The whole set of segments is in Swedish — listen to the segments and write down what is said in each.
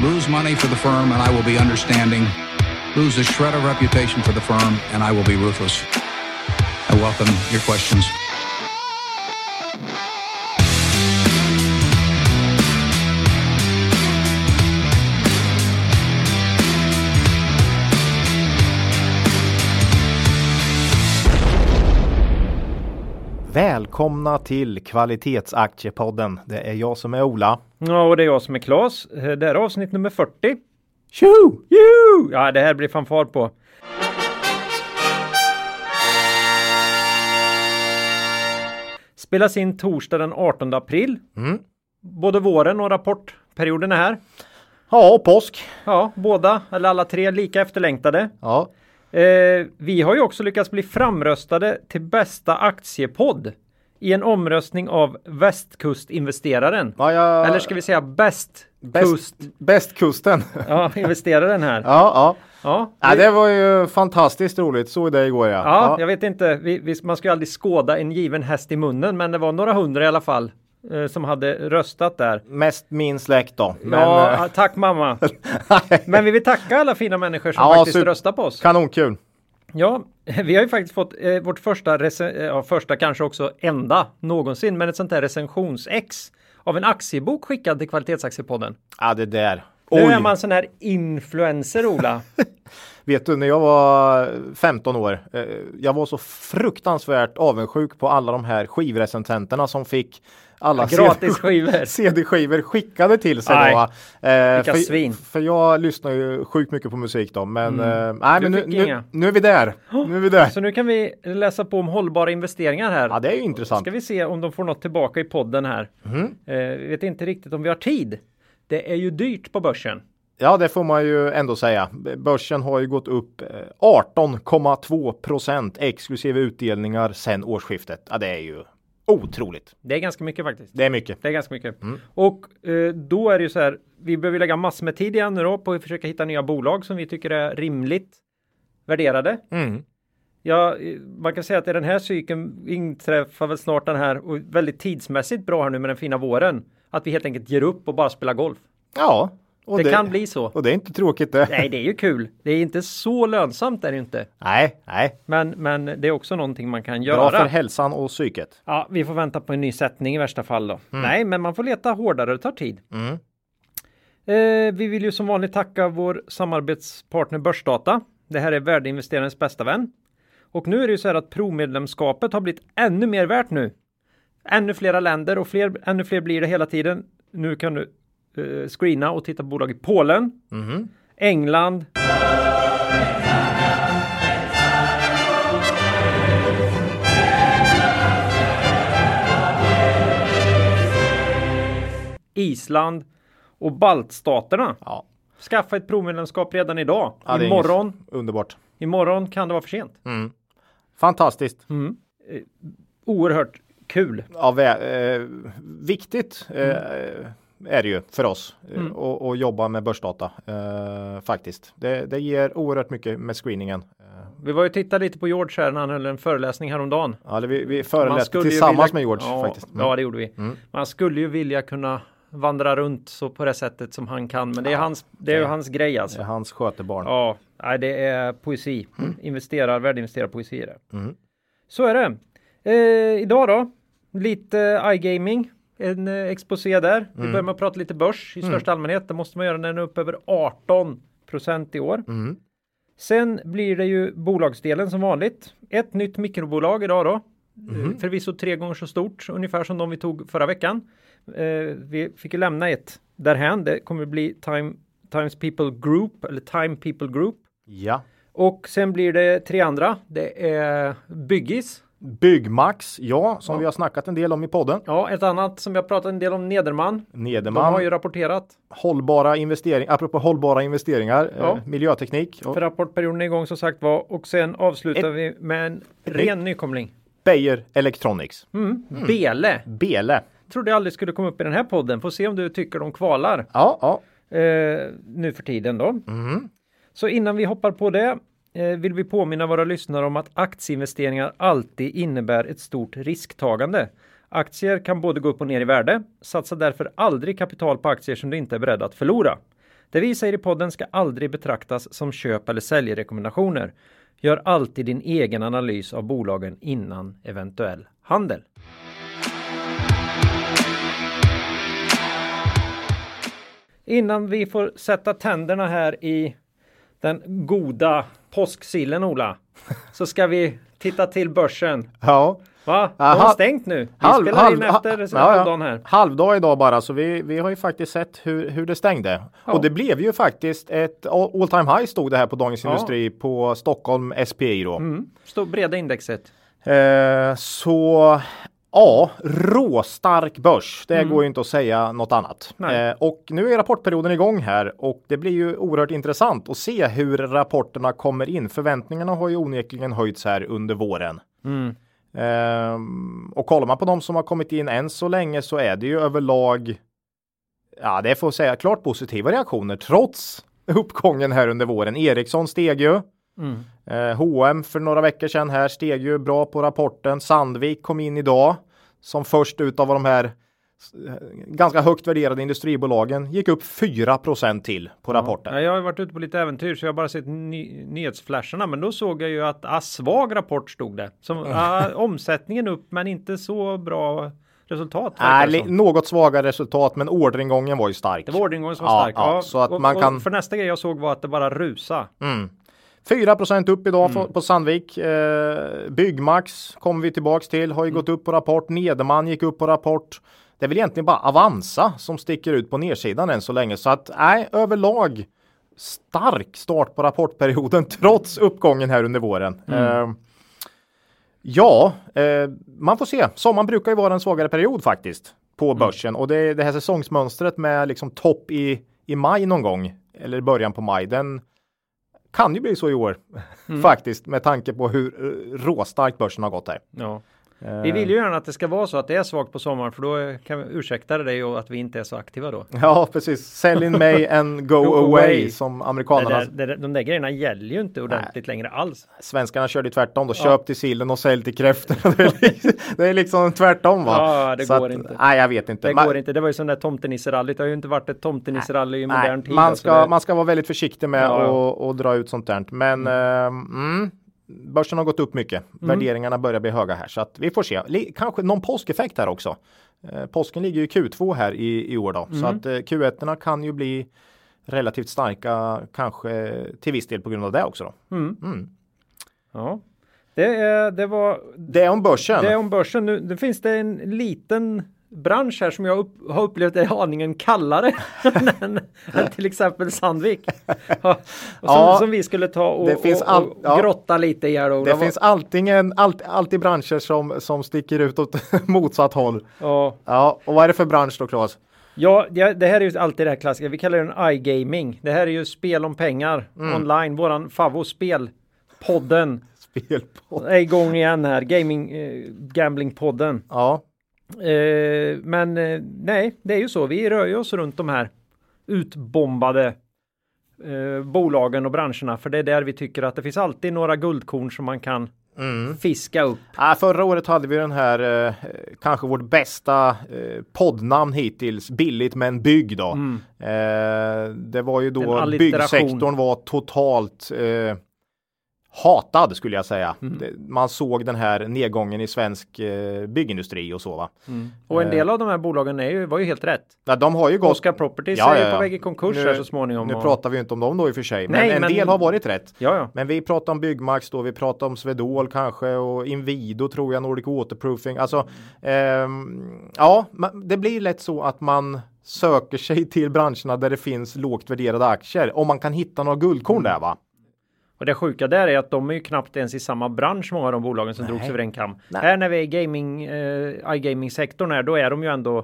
lose money for the firm and I will be understanding, lose a shred of reputation for the firm and I will be ruthless. I welcome your questions. Välkomna till Kvalitetsaktiepodden. Det är jag som är Ola. Ja, och det är jag som är Klas. Eh, Det här är avsnitt nummer 40. Tjo! Juhu! Ja, det här blir fanfar på. Spelas in torsdag den 18 april. Mm. Både våren och rapportperioden är här. Ja, och påsk. Ja, båda, eller alla tre, lika efterlängtade. Ja, Eh, vi har ju också lyckats bli framröstade till bästa aktiepodd i en omröstning av Västkustinvesteraren. ja jag... Eller ska vi säga bäst Bäst, kust, bästkusten. ja, investeraren här. ja, ja. Ja, ja, det var ju fantastiskt roligt. Såg det igår ja. Ja, jag vet inte. Vi, vi, man ska ju aldrig skåda en given häst i munnen, men det var några hundra i alla fall som hade röstat där. Mest min släkt då. Men, ja, eh, tack mamma. Men vi vill tacka alla fina människor som Ja, faktiskt röstar på oss. Kanonkul. Ja, vi har ju faktiskt fått eh, vårt första, eh, ja, första kanske också enda någonsin, men ett sånt här recensionsex av en aktiebok skickad till Kvalitetsaktiepodden. Ja, det där. Nu Oj, är man sån här influencer, Ola. vet du när jag var 15 år. Eh, jag var så fruktansvärt avundsjuk på alla de här skivrecensenterna som fick alla Gratis skivor. CD-skivor skickade till sig Nej, då. Eh, vilka för, svin. för jag lyssnar ju sjukt mycket på musik då. Men, eh, nej, Mm. Men nu, nu, nu är vi där. Nu är vi där. Så nu kan vi läsa på om hållbara investeringar här. Ja, det är ju intressant. Ska vi se om de får något tillbaka i podden här. Mhm. Eh, vi vet inte riktigt om vi har tid. Det är ju dyrt på börsen. Ja, det får man ju ändå säga. Börsen har ju gått upp eh, 18,2 procent exklusive utdelningar sedan årsskiftet. Ja, det är ju otroligt. Det är ganska mycket faktiskt. Det är mycket. Det är ganska mycket. Mm. Och eh, då är det ju så här. Vi behöver lägga massor med tid igen nu då på att försöka hitta nya bolag som vi tycker är rimligt värderade. Mm. Ja, eh, man kan säga att i den här cykeln inträffar väl snart den här och väldigt tidsmässigt bra här nu med den fina våren. Att vi helt enkelt ger upp och bara spelar golf. Ja, och Det, kan bli så. Och det är inte tråkigt det. Nej, det är ju kul. Det är inte så lönsamt är det inte. Nej, nej. Men, men det är också någonting man kan Bra göra. för hälsan och psyket. Ja, vi får vänta på en ny sättning i värsta fall då. Nej, men man får leta hårdare, det tar tid. Mm. Eh, vi vill ju som vanligt tacka vår samarbetspartner Börsdata. Det här är värdeinvesterarens bästa vän. Och nu är det ju så här att provmedlemskapet har blivit ännu mer värt nu. Ännu flera länder och fler, ännu fler blir det hela tiden. Nu kan du eh, screena och titta på bolag i Polen, Mhm. England, Island och baltstaterna. Ja. Skaffa ett provmedlemskap redan idag. Ja, imorgon, inget- Underbart. imorgon kan det vara för sent. Mm. Fantastiskt. Oerhört kul. Ja, vä- eh, viktigt eh, är det ju för oss eh, Mm. att att jobba med börsdata eh, faktiskt. Det, det ger oerhört mycket med screeningen. Eh, Vi var ju titta lite på George här när han höll en föreläsning häromdagen. Ja, det, vi, vi föreläste tillsammans vilja- med George ja, faktiskt. Mm. Ja, det gjorde vi. Man skulle ju vilja kunna vandra runt så på det sättet som han kan, men det är hans, det är ju det- hans grej Det alltså. är hans skötebarn. Ja, nej, det är poesi. Investerar, värdeinvesterar poesi är det. Mm. Så är det. Eh, idag då, lite iGaming. En eh, exposé där. Vi Mm. börjar med att prata lite börs i största allmänhet. Det måste man göra när den är upp över 18 procent i år. Mm. Sen blir det ju bolagsdelen som vanligt. Ett nytt mikrobolag idag då. Eh, Förvisso tre gånger så stort, ungefär som de vi tog förra veckan. Eh, vi fick ju lämna ett därhän. Det kommer bli Time, Times People Group, eller Time People Group. Ja. Och sen blir det tre andra. Det är Byggis. Byggmax, ja, som Ja. vi har snackat en del om i podden. Ja, ett annat som vi har pratat en del om, Nederman. De Nederman, har ju rapporterat. hållbara investeringar, apropå hållbara investeringar, Ja. eh, miljöteknik. För rapportperioden är igång som sagt var. Och sen avslutar Ett- vi med en ren nykomling. Beijer Electronics. Mm. Bele. Bele. Trodde jag aldrig skulle komma upp i den här podden. Får se om du tycker de kvalar. Ja, ja. eh, nu för tiden då. Mhm. Så innan vi hoppar på det Eh, vill vi påminna våra lyssnare om att aktieinvesteringar alltid innebär ett stort risktagande. Aktier kan både gå upp och ner i värde. Satsa därför aldrig kapital på aktier som du inte är beredd att förlora. Det vi säger i podden ska aldrig betraktas som köp eller säljrekommendationer. Gör alltid din egen analys av bolagen innan eventuell handel. Innan vi får sätta tänderna här i den goda påsksillen Ola, så ska vi titta till börsen. Ja. Va? De har stängt nu. Vi Halv- spelar halv- in efter ha- ja, dagen här. Halvdag idag bara, så vi, vi har ju faktiskt sett hur, hur det stängde. Ja. Och det blev ju faktiskt ett all time high stod det här på Dagens Ja. Industri på Stockholm SPI då. Mm. Står breda indexet. Eh, så ja, råstark börs. Det går ju inte att säga något annat. Mm. Eh, och nu är rapportperioden igång här och det blir ju oerhört intressant att se hur rapporterna kommer in. Förväntningarna har ju onekligen höjts här under våren. Mm. Ehm, och kollar man på de som har kommit in än så länge så är det ju överlag, ja det får säga, klart positiva reaktioner trots uppgången här under våren. Ericsson steg ju. Mm. Eh, H&M för några veckor sedan här steg ju bra på rapporten. Sandvik kom in idag som först ut av de här eh, ganska högt värderade industribolagen gick upp 4% till på rapporten. Ja, jag har varit ute på lite äventyr så jag har bara sett ny nyhetsflasharna men då såg jag ju att ah, svag rapport stod det. Som, ah, omsättningen upp men inte så bra resultat. som. något svagare resultat men orderingången var ju stark. Det var orderingången som var Ja, stark. ja, så att och, man kan- för nästa grej jag såg var att det bara rusa. Mm. 4% upp idag Mm. på- Sandvik. Eh, Byggmax kommer vi tillbaks till, har ju Mm. gått upp på rapport. Nederman gick upp på rapport. Det är väl egentligen bara Avanza som sticker ut på nedsidan än så länge. Så att nej, överlag stark start på rapportperioden trots uppgången här under våren. Mm. Eh, ja, eh, man får se. Sommaren brukar ju vara en svagare period faktiskt på Mm. börsen och det, det här säsongsmönstret med liksom topp i, i maj någon gång eller början på maj. Den kan ju bli så i år Mm. faktiskt med tanke på hur eh, råstarkt börsen har gått här. Ja. Eh, Vi vill ju gärna att det ska vara så att det är svagt på sommaren för då kan vi ursäkta dig och att vi inte är så aktiva då. Ja, precis. Sell in May and go, Go away, away. som Det amerikanerna. där, det där, de där grejerna gäller ju inte ordentligt längre alls. Svenskarna körde tvärtom då. Köp till sillen och sälj till kräftorna. det, är liksom, det är tvärtom va? Ja, det Så går att, inte. Nej, jag vet inte. Det Man- går inte. Det var ju som det där tomtenisserallyt. Det har ju inte varit ett tomtenisserally i modern Nej, tid. man, alltså ska, det- man ska vara väldigt försiktig med Ja, ja. att och dra ut sånt där. Men mm. mm, börsen har gått upp mycket. Mm. Värderingarna börjar bli höga här så att vi får se. Kanske någon påskeffekt här också. Eh, påsken ligger ju i Q2 här i, i år då, Mm. så att eh, Q1 kan ju bli relativt starka, kanske till viss del på grund av det också. Då. Mm. Mm. Ja. Det, är, det var Det är om börsen. det är om börsen. Nu det finns det en liten bransch här som jag upp, har upplevt är aningen kallare än, än till exempel Sandvik. Och som, Ja, som vi skulle ta och, det finns och, all- och ja. grotta lite i här. Då. Det var- finns alltingen, allt, alltid branscher som, som sticker ut åt motsatt håll. ja, Ja, och vad är det för bransch då Claes? Ja, det, här är ju alltid det här klassiska. Vi kallar det en iGaming. Det här är ju spel om pengar Mm. online. Våran favvospel. Podden Spel på. är igång igen här. Gaming, eh, Gambling-podden. Ja, men eh, nej, det är ju så. Vi rör ju oss runt de här utbombade eh, bolagen och branscherna. För det är där vi tycker att det finns alltid några guldkorn som man kan Mm. fiska upp. Ja, förra året hade vi den här, eh, kanske vårt bästa eh, poddnamn hittills, billigt men bygg då. Eh, det var ju då byggsektorn var totalt eh, hatad skulle jag säga. Mm. Det, man såg den här nedgången i svensk eh, byggindustri och så va. Och en Eh. del av de här bolagen är ju, var ju helt rätt. Ja, de har ju gått Oscar Properties Ja, är ja, ju ja. på väg i konkurs Nu- här så småningom. Nu och- pratar vi ju inte om dem då i och för sig, men Nej, en men- del har varit rätt. Ja, ja. Men vi pratar om Byggmax då, vi pratar om Swedol kanske och Inwido tror jag, Nordic Waterproofing. Alltså, ehm, ja, det blir lätt så att man söker sig till branscherna där det finns lågt värderade aktier. Om man kan hitta några guldkorn där va? Och det sjuka där är att de är ju knappt ens i samma bransch många av de bolagen som drogs över en kam. Nej. Här när vi är i gaming, eh, iGaming-sektorn här, då är de ju ändå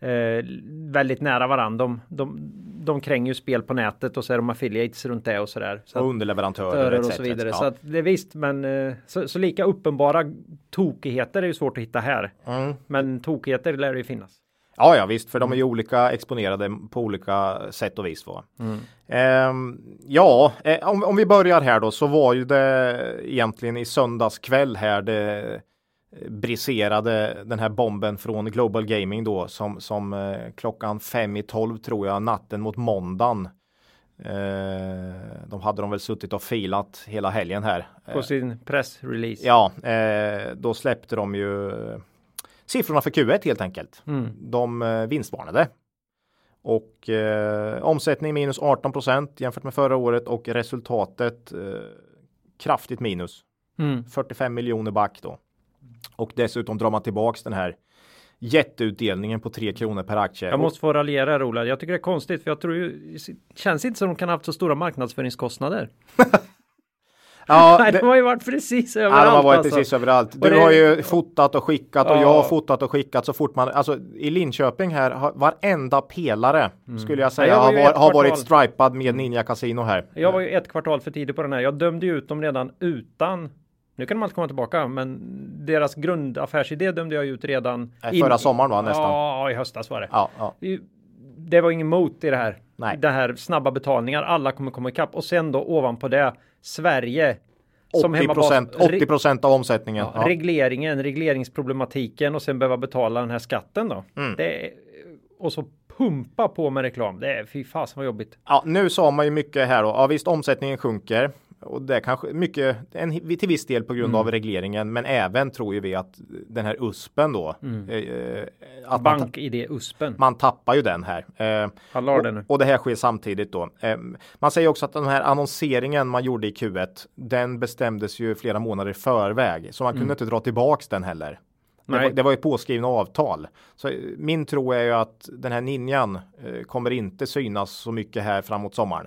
eh, väldigt nära varandra. De, de, de kränger ju spel på nätet och så är de affiliates runt det och sådär. Så Och underleverantörer och så vidare. Ja. Så att det är visst, men eh, så, så lika uppenbara tokigheter är ju svårt att hitta här. Mm. Men tokigheter lär det ju finnas. Ja, ja visst, för de är ju olika exponerade på olika sätt och vis. Va? Ehm, ja, eh, om, om vi börjar här då så var ju det egentligen i söndags kväll här det briserade den här bomben från Global Gaming då som, som eh, klockan fem i tolv tror jag natten mot måndagen Eh, de hade de väl suttit och filat hela helgen här. På sin pressrelease. Ja, eh, då släppte de ju siffrorna för Q1 helt enkelt. Mm. De eh, vinstvarnade. Och eh, omsättning minus 18% jämfört med förra året och resultatet eh, kraftigt minus. Mm. 45 miljoner back då. Och dessutom drar man tillbaks den här jätteutdelningen på 3 kronor per aktie. Jag måste få raljera här Ola. Jag tycker det är konstigt för jag tror ju känns inte som de kan ha haft så stora marknadsföringskostnader. Ja, Nej, det, de har ju varit precis överallt. ja, de har varit alltså. precis överallt. Du det- har ju fotat och skickat och Ja. jag har fotat och skickat så fort man, alltså i Linköping här, har varenda pelare skulle jag säga Mm. Ja, jag var har, var, har varit stripad med Ninja Casino här. Jag var ju ett kvartal för tidig på den här. Jag dömde ju ut dem redan utan nu kan de alltid komma tillbaka, men deras grundaffärsidé dömde jag ut redan Eh, förra sommaren, va, nästan. Ja, i höstas var det. Ja, ja. Det- var ingen mot i det här. Nej. Det här snabba betalningar. Alla kommer komma ikapp och sen då ovanpå det Sverige. 80 procent, 80 procent av omsättningen. Ja, Ja. Regleringen, regleringsproblematiken och sen behöva betala den här skatten då. Mm. Är, och så pumpa på med reklam. Det är fy fasen vad jobbigt. Ja, nu sa man ju mycket här då. Ja, visst, omsättningen sjunker och det är kanske mycket en, till viss del på grund Mm. av regleringen, men även tror ju vi att den här USPen då. Mm. Eh, eh, att man, ta- Bank-ID USPen. man tappar ju den här. Eh, det nu. och, och det här sker samtidigt då. Eh, man säger också att den här annonseringen man gjorde i Q1, den bestämdes ju flera månader i förväg, så man kunde inte dra tillbaks den heller. Det Mm. Var, det var ju påskrivna avtal. Så eh, min tro är ju att den här ninjan eh, kommer inte synas så mycket här framåt sommaren.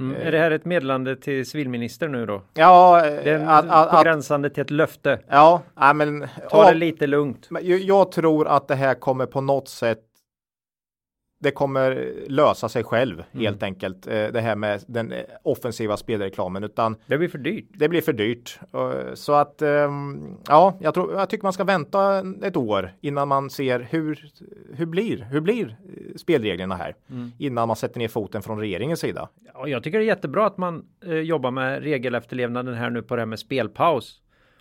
Mm. Är det här ett meddelande till civilministern nu då? Ja, eh, Det är att, att, gränsande till ett löfte. ja, men, Ta ja, det lite lugnt. jag, jag tror att det här kommer på något sätt det kommer lösa sig själv helt enkelt. eh, Det här med den eh, offensiva spelreklamen utan Det blir för dyrt. det blir för dyrt. Så att ehm, ja, jag, tror, jag tycker man ska vänta ett år innan man ser hur, hur blir, hur blir eh, spelreglerna här innan man sätter ner foten från regeringens sida. Ja, jag tycker det är jättebra att man jobbar med regelefterlevnaden här nu på det här med spelpaus.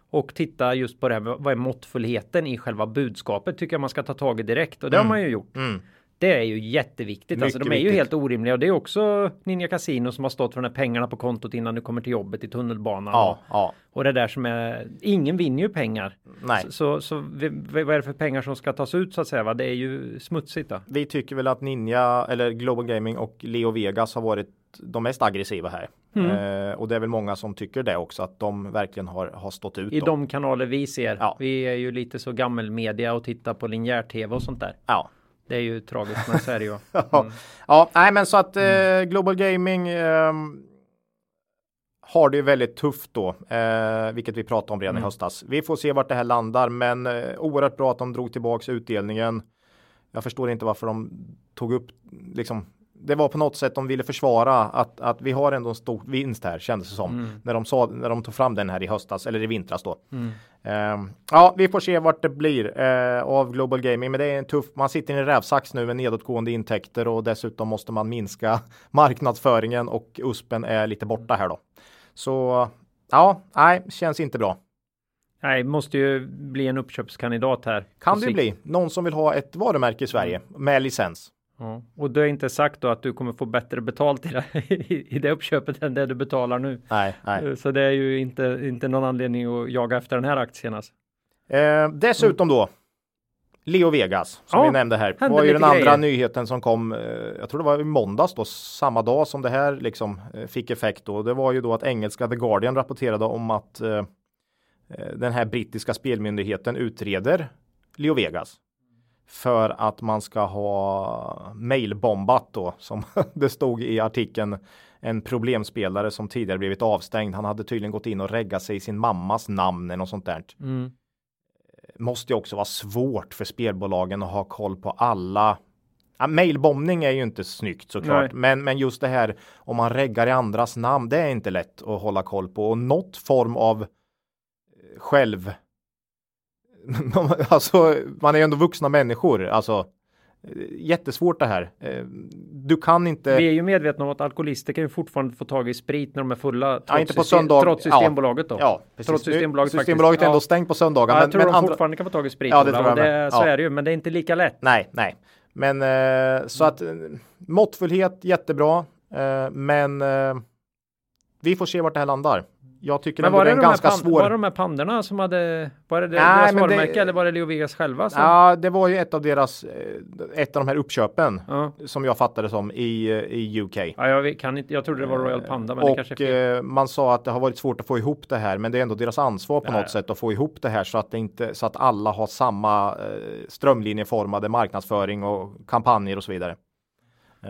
Och titta just på det här vad är måttfullheten i själva budskapet tycker jag man ska ta tag i direkt och det har man ju gjort. Mm. Det är ju jätteviktigt. Alltså, de är ju viktigt. helt orimliga och det är också Ninja Casino som har stått för de här pengarna på kontot innan du kommer till jobbet i tunnelbanan. Ja, Och, ja, och det där som är, ingen vinner ju pengar. nej. Så, så, så vad är det för pengar som ska tas ut så att säga? Va? Det är ju smutsigt. Då. Vi tycker väl att Ninja eller Global Gaming och Leo Vegas har varit de mest aggressiva här. Mm. Eh, och det är väl många som tycker det också att de verkligen har, har stått ut. I då. de kanaler vi ser. Ja. Vi är ju lite så gammelmedia och tittar på linjär-tv och sånt där. Ja. Det är ju tragiskt men så är det ju. Ja. ja, nej men så att eh, Global Gaming ehm, har det ju väldigt tufft då, eh, vilket vi pratade om redan i höstas. Vi får se vart det här landar, men eh, oerhört bra att de drog tillbaks utdelningen. Jag förstår inte varför de tog upp, liksom, det var på något sätt de ville försvara att, att vi har ändå en stor vinst här, kändes det som. När, de sa, när de tog fram den här i höstas, eller i vintras då. Ehm, ja, vi får se vart det blir eh, av Global Gaming, men det är en tuff, man sitter i en rävsax nu med nedåtgående intäkter och dessutom måste man minska marknadsföringen och USPen är lite borta här då. Så ja, nej, känns inte bra. Nej, måste ju bli en uppköpskandidat här. Kan det sikt. bli någon som vill ha ett varumärke i Sverige med licens? Ja. Och du har inte sagt då att du kommer få bättre betalt i det, i det uppköpet än det du betalar nu. Nej, nej. Så det är ju inte, inte någon anledning att jaga efter den här aktien. Alltså. Eh, dessutom då. Leo Vegas som Ja, vi nämnde här var ju den andra grejer. nyheten som kom. Eh, jag tror det var i måndags då, samma dag som det här liksom eh, fick effekt då. Det var ju då att engelska The Guardian rapporterade om att eh, eh, den här brittiska spelmyndigheten utreder Leo Vegas för att man ska ha mailbombat då som det stod i artikeln en problemspelare som tidigare blivit avstängd. Han hade tydligen gått in och reggat sig i sin mammas namn eller något sånt där Mm. måste ju också vara svårt för spelbolagen att ha koll på alla. Ja, mailbombning är ju inte snyggt såklart, Nej. men, men just det här om man reggar i andras namn, det är inte lätt att hålla koll på och något form av själv. alltså, man är ju ändå vuxna människor, alltså jättesvårt det här. Eh, Du kan inte. Vi är ju medvetna om att alkoholister kan ju fortfarande få tag i sprit när de är fulla. Trots, inte på söndag. trots Ja. Systembolaget då. Ja, precis. Trots Systembolaget Nu-. Systembolaget är ändå Ja. stängt på söndagar. Ja, jag men, tror men de andra, fortfarande kan få tag i sprit. Ja, det tror jag det, med. Så Ja. är det ju, men det är inte lika lätt. Nej, nej. Men eh, så att eh, måttfullhet jättebra. Eh, men eh, vi får se vart det här landar. Jag tycker Men var det det, är en de ganska pan- svår. var det de här pandorna som hade, var det Nej, deras men det- varumärke eller var det Leo Vegas själva? Som, Ja, det var ju ett av deras, eh, ett av de här uppköpen ja. som jag fattade som i, eh, i UK. Ja, jag kan inte, jag trodde det var Royal Panda, men det kanske är och fel. eh, man sa att det har varit svårt att få ihop det här, men det är ändå deras ansvar på Ja, något sätt att få ihop det här så att det inte så att alla har samma strömlinjeformade marknadsföring och kampanjer och så vidare.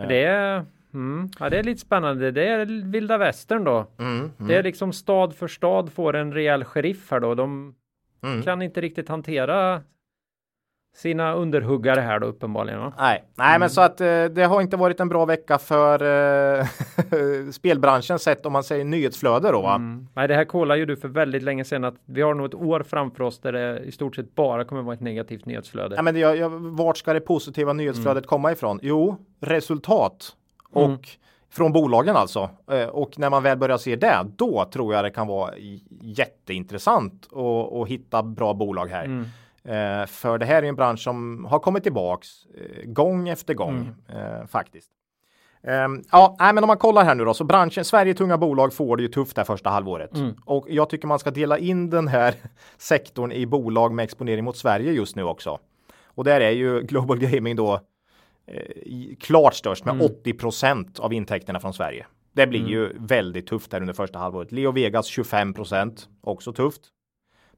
Det är, mm, ja, det är lite spännande. Det är vilda västern då. Mm, mm, Det är liksom stad för stad får en rejäl sheriff här då. De mm. kan inte riktigt hantera sina underhuggare här då uppenbarligen. Va? Nej, nej Mm. men så att eh, det har inte varit en bra vecka för eh, spelbranschen sett om man säger nyhetsflöde då va? Mm. Nej, det här kollar ju du för väldigt länge sedan att vi har nog ett år framför oss där det i stort sett bara kommer vara ett negativt nyhetsflöde. Ja, men jag, jag, vart ska det positiva nyhetsflödet Mm. komma ifrån? Jo, resultat och från bolagen alltså. Eh, och när man väl börjar se det, då tror jag det kan vara jätteintressant att, att hitta bra bolag här. Mm. Eh, för det här är en bransch som har kommit tillbaks eh, gång efter gång eh, faktiskt. Ehm, ja, nej, men om man kollar här nu då, så branschen, Sverige tunga bolag får det ju tufft det första halvåret. Och jag tycker man ska dela in den här sektorn i bolag med exponering mot Sverige just nu också. Och där är ju Global Gaming då eh, klart störst med 80% av intäkterna från Sverige. Det blir ju väldigt tufft här under första halvåret. Leo Vegas 25% också tufft.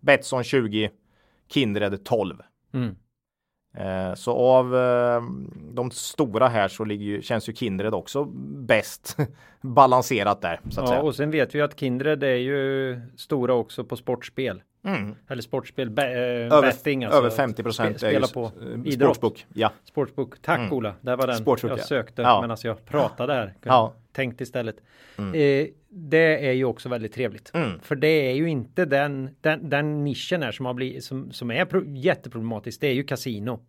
Betsson 20, Kindred 12. Mm. Eh, så av eh, de stora här så ligger ju, känns ju Kindred också bäst balanserat där så att Ja, säga. och sen vet vi att Kindred är ju stora också på sportspel. Mm. Eller sportspel, be, eh, Över, betting alltså. över 50 procent Spe- Spela på idrott. sportsbook. Ja. Sportsbook. Tack Mm. Ola, där var den. Sportsbook, jag ja. sökte Ja. medan jag pratade här. Ja. Tänkt istället. Mm. Eh, det är ju också väldigt trevligt. Mm. För det är ju inte den, den, den nischen här som har blivit som, som är pro- jätteproblematisk. Det är ju kasino.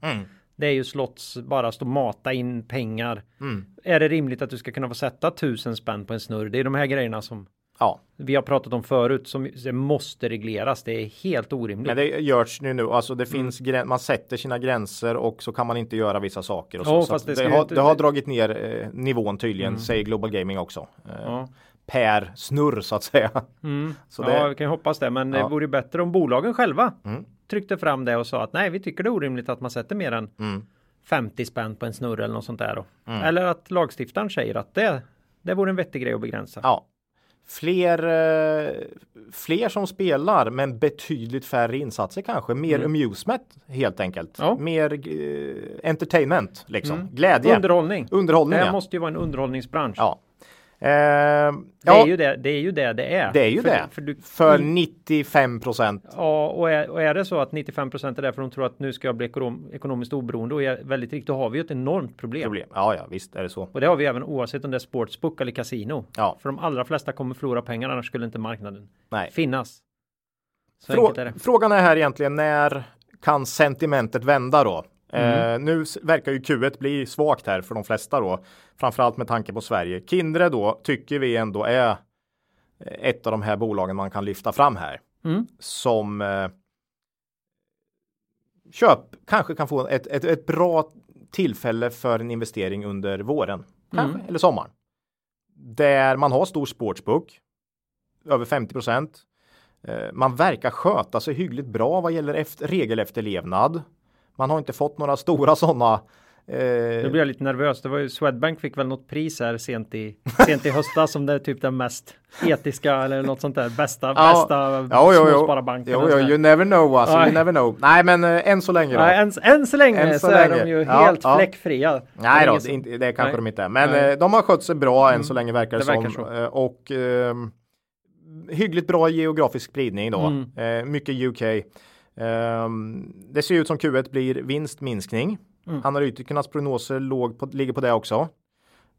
Mm. Det är ju slots, bara stå och mata in pengar. Mm. Är det rimligt att du ska kunna få sätta tusen spänn på en snurr? Det är de här grejerna som Ja, vi har pratat om förut som måste regleras. Det är helt orimligt. men det görs nu nu. Alltså det Mm. finns grän- man sätter sina gränser och så kan man inte göra vissa saker. Och så. Ja, så det det, ju har, inte- det har dragit ner eh, nivån tydligen, säger Global Gaming också. Eh, Ja. Per snurr så att säga. Mm. Så ja, det- vi kan ju hoppas det, men Ja. det vore ju bättre om bolagen själva Mm. Tryckte fram det och sa att nej, vi tycker det är orimligt att man sätter mer än Mm. 50 spänn på en snurr eller något sånt där. Då. Eller att lagstiftaren säger att det, det vore en vettig grej att begränsa. Ja. Fler, eh, fler som spelar men betydligt färre insatser kanske. Mer amusement helt enkelt. Mm. Ja. Mer eh, entertainment liksom. Glädje. Underhållning. Underhållning. Det ja. måste ju vara en underhållningsbransch. Ja. Eh, Det, ja, är ju det, det är ju det det är. det är ju för, det. För du, För Mm. 95 procent. Ja, och är, och är det så att 95 procent är därför de tror att nu ska jag bli ekonom, ekonomiskt oberoende och är väldigt riktigt, då har vi ju ett enormt problem. Problem. Ja, ja, visst är det så. Och det har vi även oavsett om det är sportsbook eller kasino. Ja. För de allra flesta kommer förlora pengar annars skulle inte marknaden Nej. finnas. Är Frå det. frågan är här egentligen när kan sentimentet vända då? Mm. Eh, nu verkar ju Q1 bli svagt här för de flesta då. Framförallt med tanke på Sverige. Kindred då tycker vi ändå är ett av de här bolagen man kan lyfta fram här. Mm. Som eh, köp kanske kan få ett, ett, ett bra tillfälle för en investering under våren. Kanske, Mm. eller sommaren. Där man har stor sportsbook. Över 50 procent. Eh, Man verkar sköta sig hyggligt bra vad gäller efter, regelefterlevnad. Man har inte fått några stora sådana. Nu Eh, blir jag lite nervös. Det var ju Swedbank fick väl något pris här sent i, sent i höstas som det är typ den mest etiska eller något sånt där. Bästa, Ja. bästa jo, jo, småspararbanken. Jo, jo, you never know alltså. Nej. You never know. Nej, men eh, än så länge då. Nej, än, än så länge Än så så, är länge. de ju Ja, helt ja. fläckfria. Nej är då, det, är inte, det kanske Nej. de inte är. Men Nej. Mm. eh, de har skött sig bra än så länge verkar det, det verkar som. så. Eh, Och ehm, hyggligt bra geografisk spridning då. Mm. Eh, mycket UK. Ehm, det ser ut som Q1 blir vinstminskning. Mm. Analytikernas prognoser låg på, ligger på det också.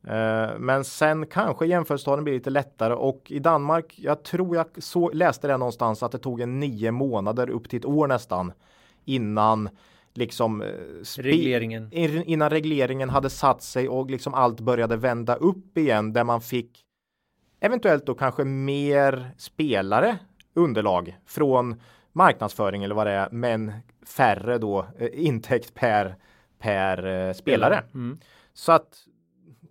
Eh, men sen kanske jämförelsetalen blir lite lättare och i Danmark, jag tror jag så, läste det någonstans att det tog en nio månader upp till ett år nästan innan liksom eh, Regleringen. in- innan regleringen hade satt sig och liksom allt började vända upp igen där man fick eventuellt då kanske mer spelare underlag från marknadsföring eller vad det är, men färre då eh, intäkt per per eh, spelare. Mm. Så att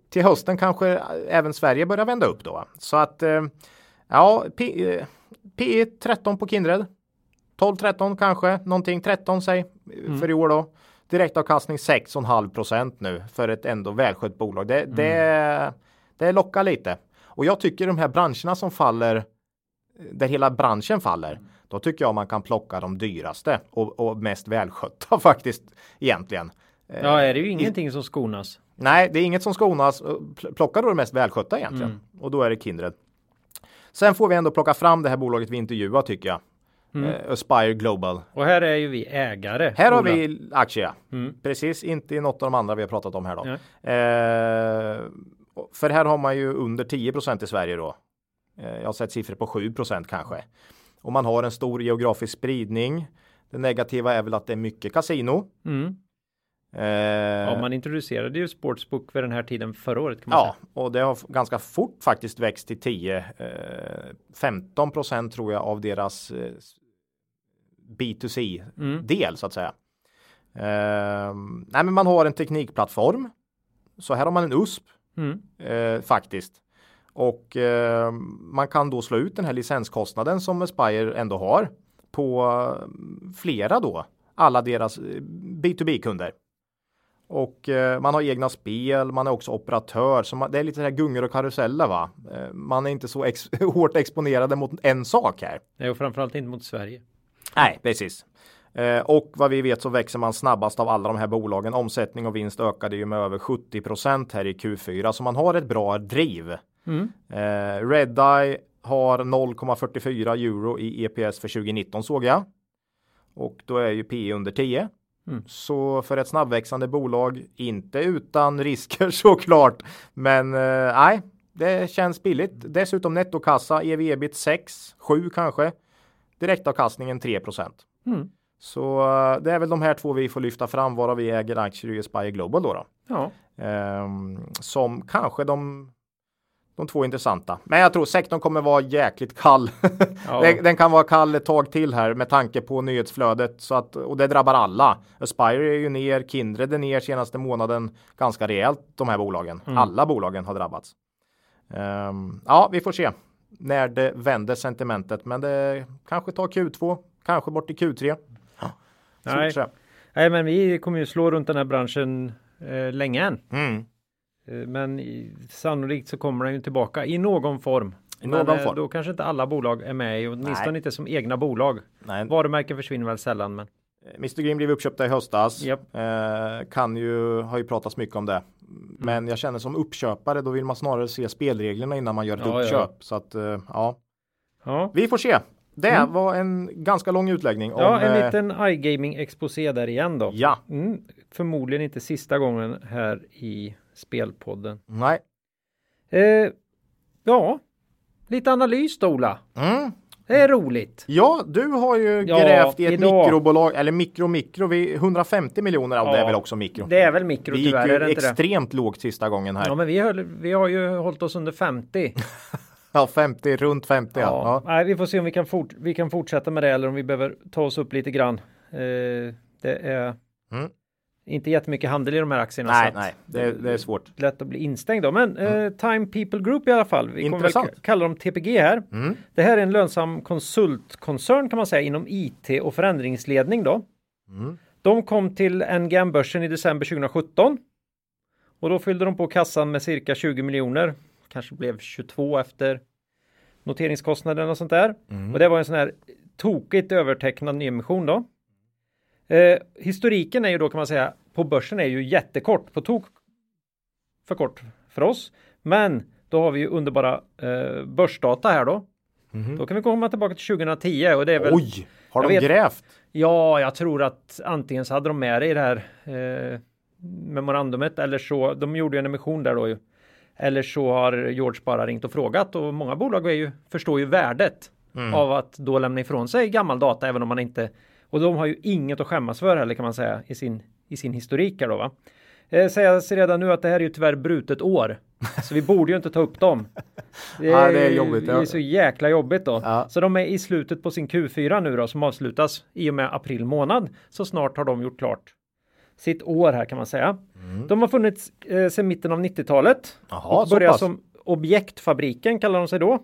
till hösten kanske även Sverige börjar vända upp då. Så att eh, ja, P, P 13 på Kindred. 12-13 kanske, någonting 13 säg mm. för i år då. Direktavkastning 6,5 procent nu för ett ändå välskött bolag. Det, mm. det, det lockar lite. Och jag tycker de här branscherna som faller, där hela branschen faller, då tycker jag man kan plocka de dyraste och, och mest välskötta faktiskt egentligen. Ja, är det ju ingenting som skonas. Nej, det är inget som skonas. Plocka då det mest välskötta egentligen. Mm. Och då är det Kindred. Sen får vi ändå plocka fram det här bolaget vi intervjuar tycker jag. Mm. Uh, Aspire Global. Och här är ju vi ägare. Här har vi aktier. Mm. Precis, inte i något av de andra vi har pratat om här då. Uh, för här har man ju under 10% i Sverige då. Uh, jag har sett siffror på 7% kanske. Och man har en stor geografisk spridning. Det negativa är väl att det är mycket kasino. Mm. Eh, ja, man introducerade ju Sportsbook vid den här tiden förra året. Kan man ja, säga. och det har ganska fort faktiskt växt till 10, eh, 15 procent tror jag av deras eh, B2C mm. del så att säga. Eh, nej, men man har en teknikplattform. Så här har man en USP mm. Eh, faktiskt. Och eh, man kan då slå ut den här licenskostnaden som Aspire ändå har på flera då alla deras B2B-kunder. Och eh, man har egna spel, man är också operatör, så man, det är lite så här gungor och karuseller va. Eh, man är inte så ex hårt exponerade mot en sak här. Nej, och framförallt inte mot Sverige. Nej, precis. Eh, och vad vi vet så växer man snabbast av alla de här bolagen. Omsättning och vinst ökade ju med över 70% här i Q4, så man har ett bra driv. Mm. Eh, Redeye har 0,44 euro i EPS för 2019 såg jag. Och då är ju P under 10. Mm. Så för ett snabbväxande bolag, inte utan risker såklart. Men eh, nej, det känns billigt. Dessutom nettokassa, ev ebit 6, 7 kanske. Direktavkastningen 3 mm. Så eh, det är väl de här två vi får lyfta fram varav vi äger aktier i Aspire Global då. då. Ja. Ehm, som kanske de de två intressanta. Men jag tror sektorn kommer vara jäkligt kall. Ja. den, den, kan vara kall ett tag till här med tanke på nyhetsflödet så att och det drabbar alla. Aspire är ju ner, Kindred är ner senaste månaden ganska rejält. De här bolagen. Mm. Alla bolagen har drabbats. Um, ja, vi får se när det vänder sentimentet, men det kanske tar Q2, kanske bort i Q3. Ja. Nej. Nej, men vi kommer ju slå runt den här branschen eh, länge än. Mm. Eh, men sannolikt så kommer den ju tillbaka i någon form. I någon men eh, form. då kanske inte alla bolag är med åtminstone inte som egna bolag. Nej. Varumärken försvinner väl sällan. Men... Eh, Mr Green blev uppköpta i höstas. Yep. Eh, kan ju, har ju pratats mycket om det. Mm. Men jag känner som uppköpare, då vill man snarare se spelreglerna innan man gör ett ja, uppköp. Ja. Så att, eh, ja. ja. Vi får se. Det mm. var en ganska lång utläggning. Ja, om, en liten iGaming exposé där igen då. Ja. Mm. Förmodligen inte sista gången här i Spelpodden. Nej. Eh, ja, lite analys då Ola. Mm. Det är roligt. Ja, du har ju ja, grävt i ett idag. mikrobolag, eller mikro mikro, vi 150 miljoner av ja, det är väl också mikro. Det är väl mikro vi tyvärr. Vi gick ju extremt det? lågt sista gången här. Ja, men vi, höll, vi har ju hållit oss under 50. ja, 50, runt 50. Ja. ja. Nej, vi får se om vi kan, fort, vi kan fortsätta med det eller om vi behöver ta oss upp lite grann. Eh, det är mm inte jättemycket handel i de här aktierna. Nej, nej, det är, det är svårt. Lätt att bli instängd då. Men mm. eh, Time People Group i alla fall. Vi kommer väl kalla dem TPG här. Mm. Det här är en lönsam konsultkoncern kan man säga inom IT och förändringsledning då. Mm. De kom till NGM-börsen i december 2017. Och då fyllde de på kassan med cirka 20 miljoner. Kanske blev 22 efter noteringskostnaden och sånt där. Mm. Och det var en sån här tokigt övertecknad nyemission då. Eh, historiken är ju då kan man säga på börsen är ju jättekort, på tok för kort för oss. Men då har vi ju underbara eh, börsdata här då. Mm. Då kan vi komma tillbaka till 2010 och det är väl. Oj, har de vet, grävt? Ja, jag tror att antingen så hade de med det i det här eh, memorandumet eller så. De gjorde ju en emission där då ju. Eller så har George bara ringt och frågat och många bolag är ju, förstår ju värdet mm. av att då lämna ifrån sig gammal data även om man inte och de har ju inget att skämmas för heller kan man säga i sin, i sin historik här då va. Eh, sägas redan nu att det här är ju tyvärr brutet år. Så vi borde ju inte ta upp dem. Det är, ja, det är jobbigt. Det är så jäkla jobbigt då. Ja. Så de är i slutet på sin Q4 nu då som avslutas i och med april månad. Så snart har de gjort klart sitt år här kan man säga. De har funnits eh, sedan mitten av 90-talet. Jaha, började som Objektfabriken kallar de sig då.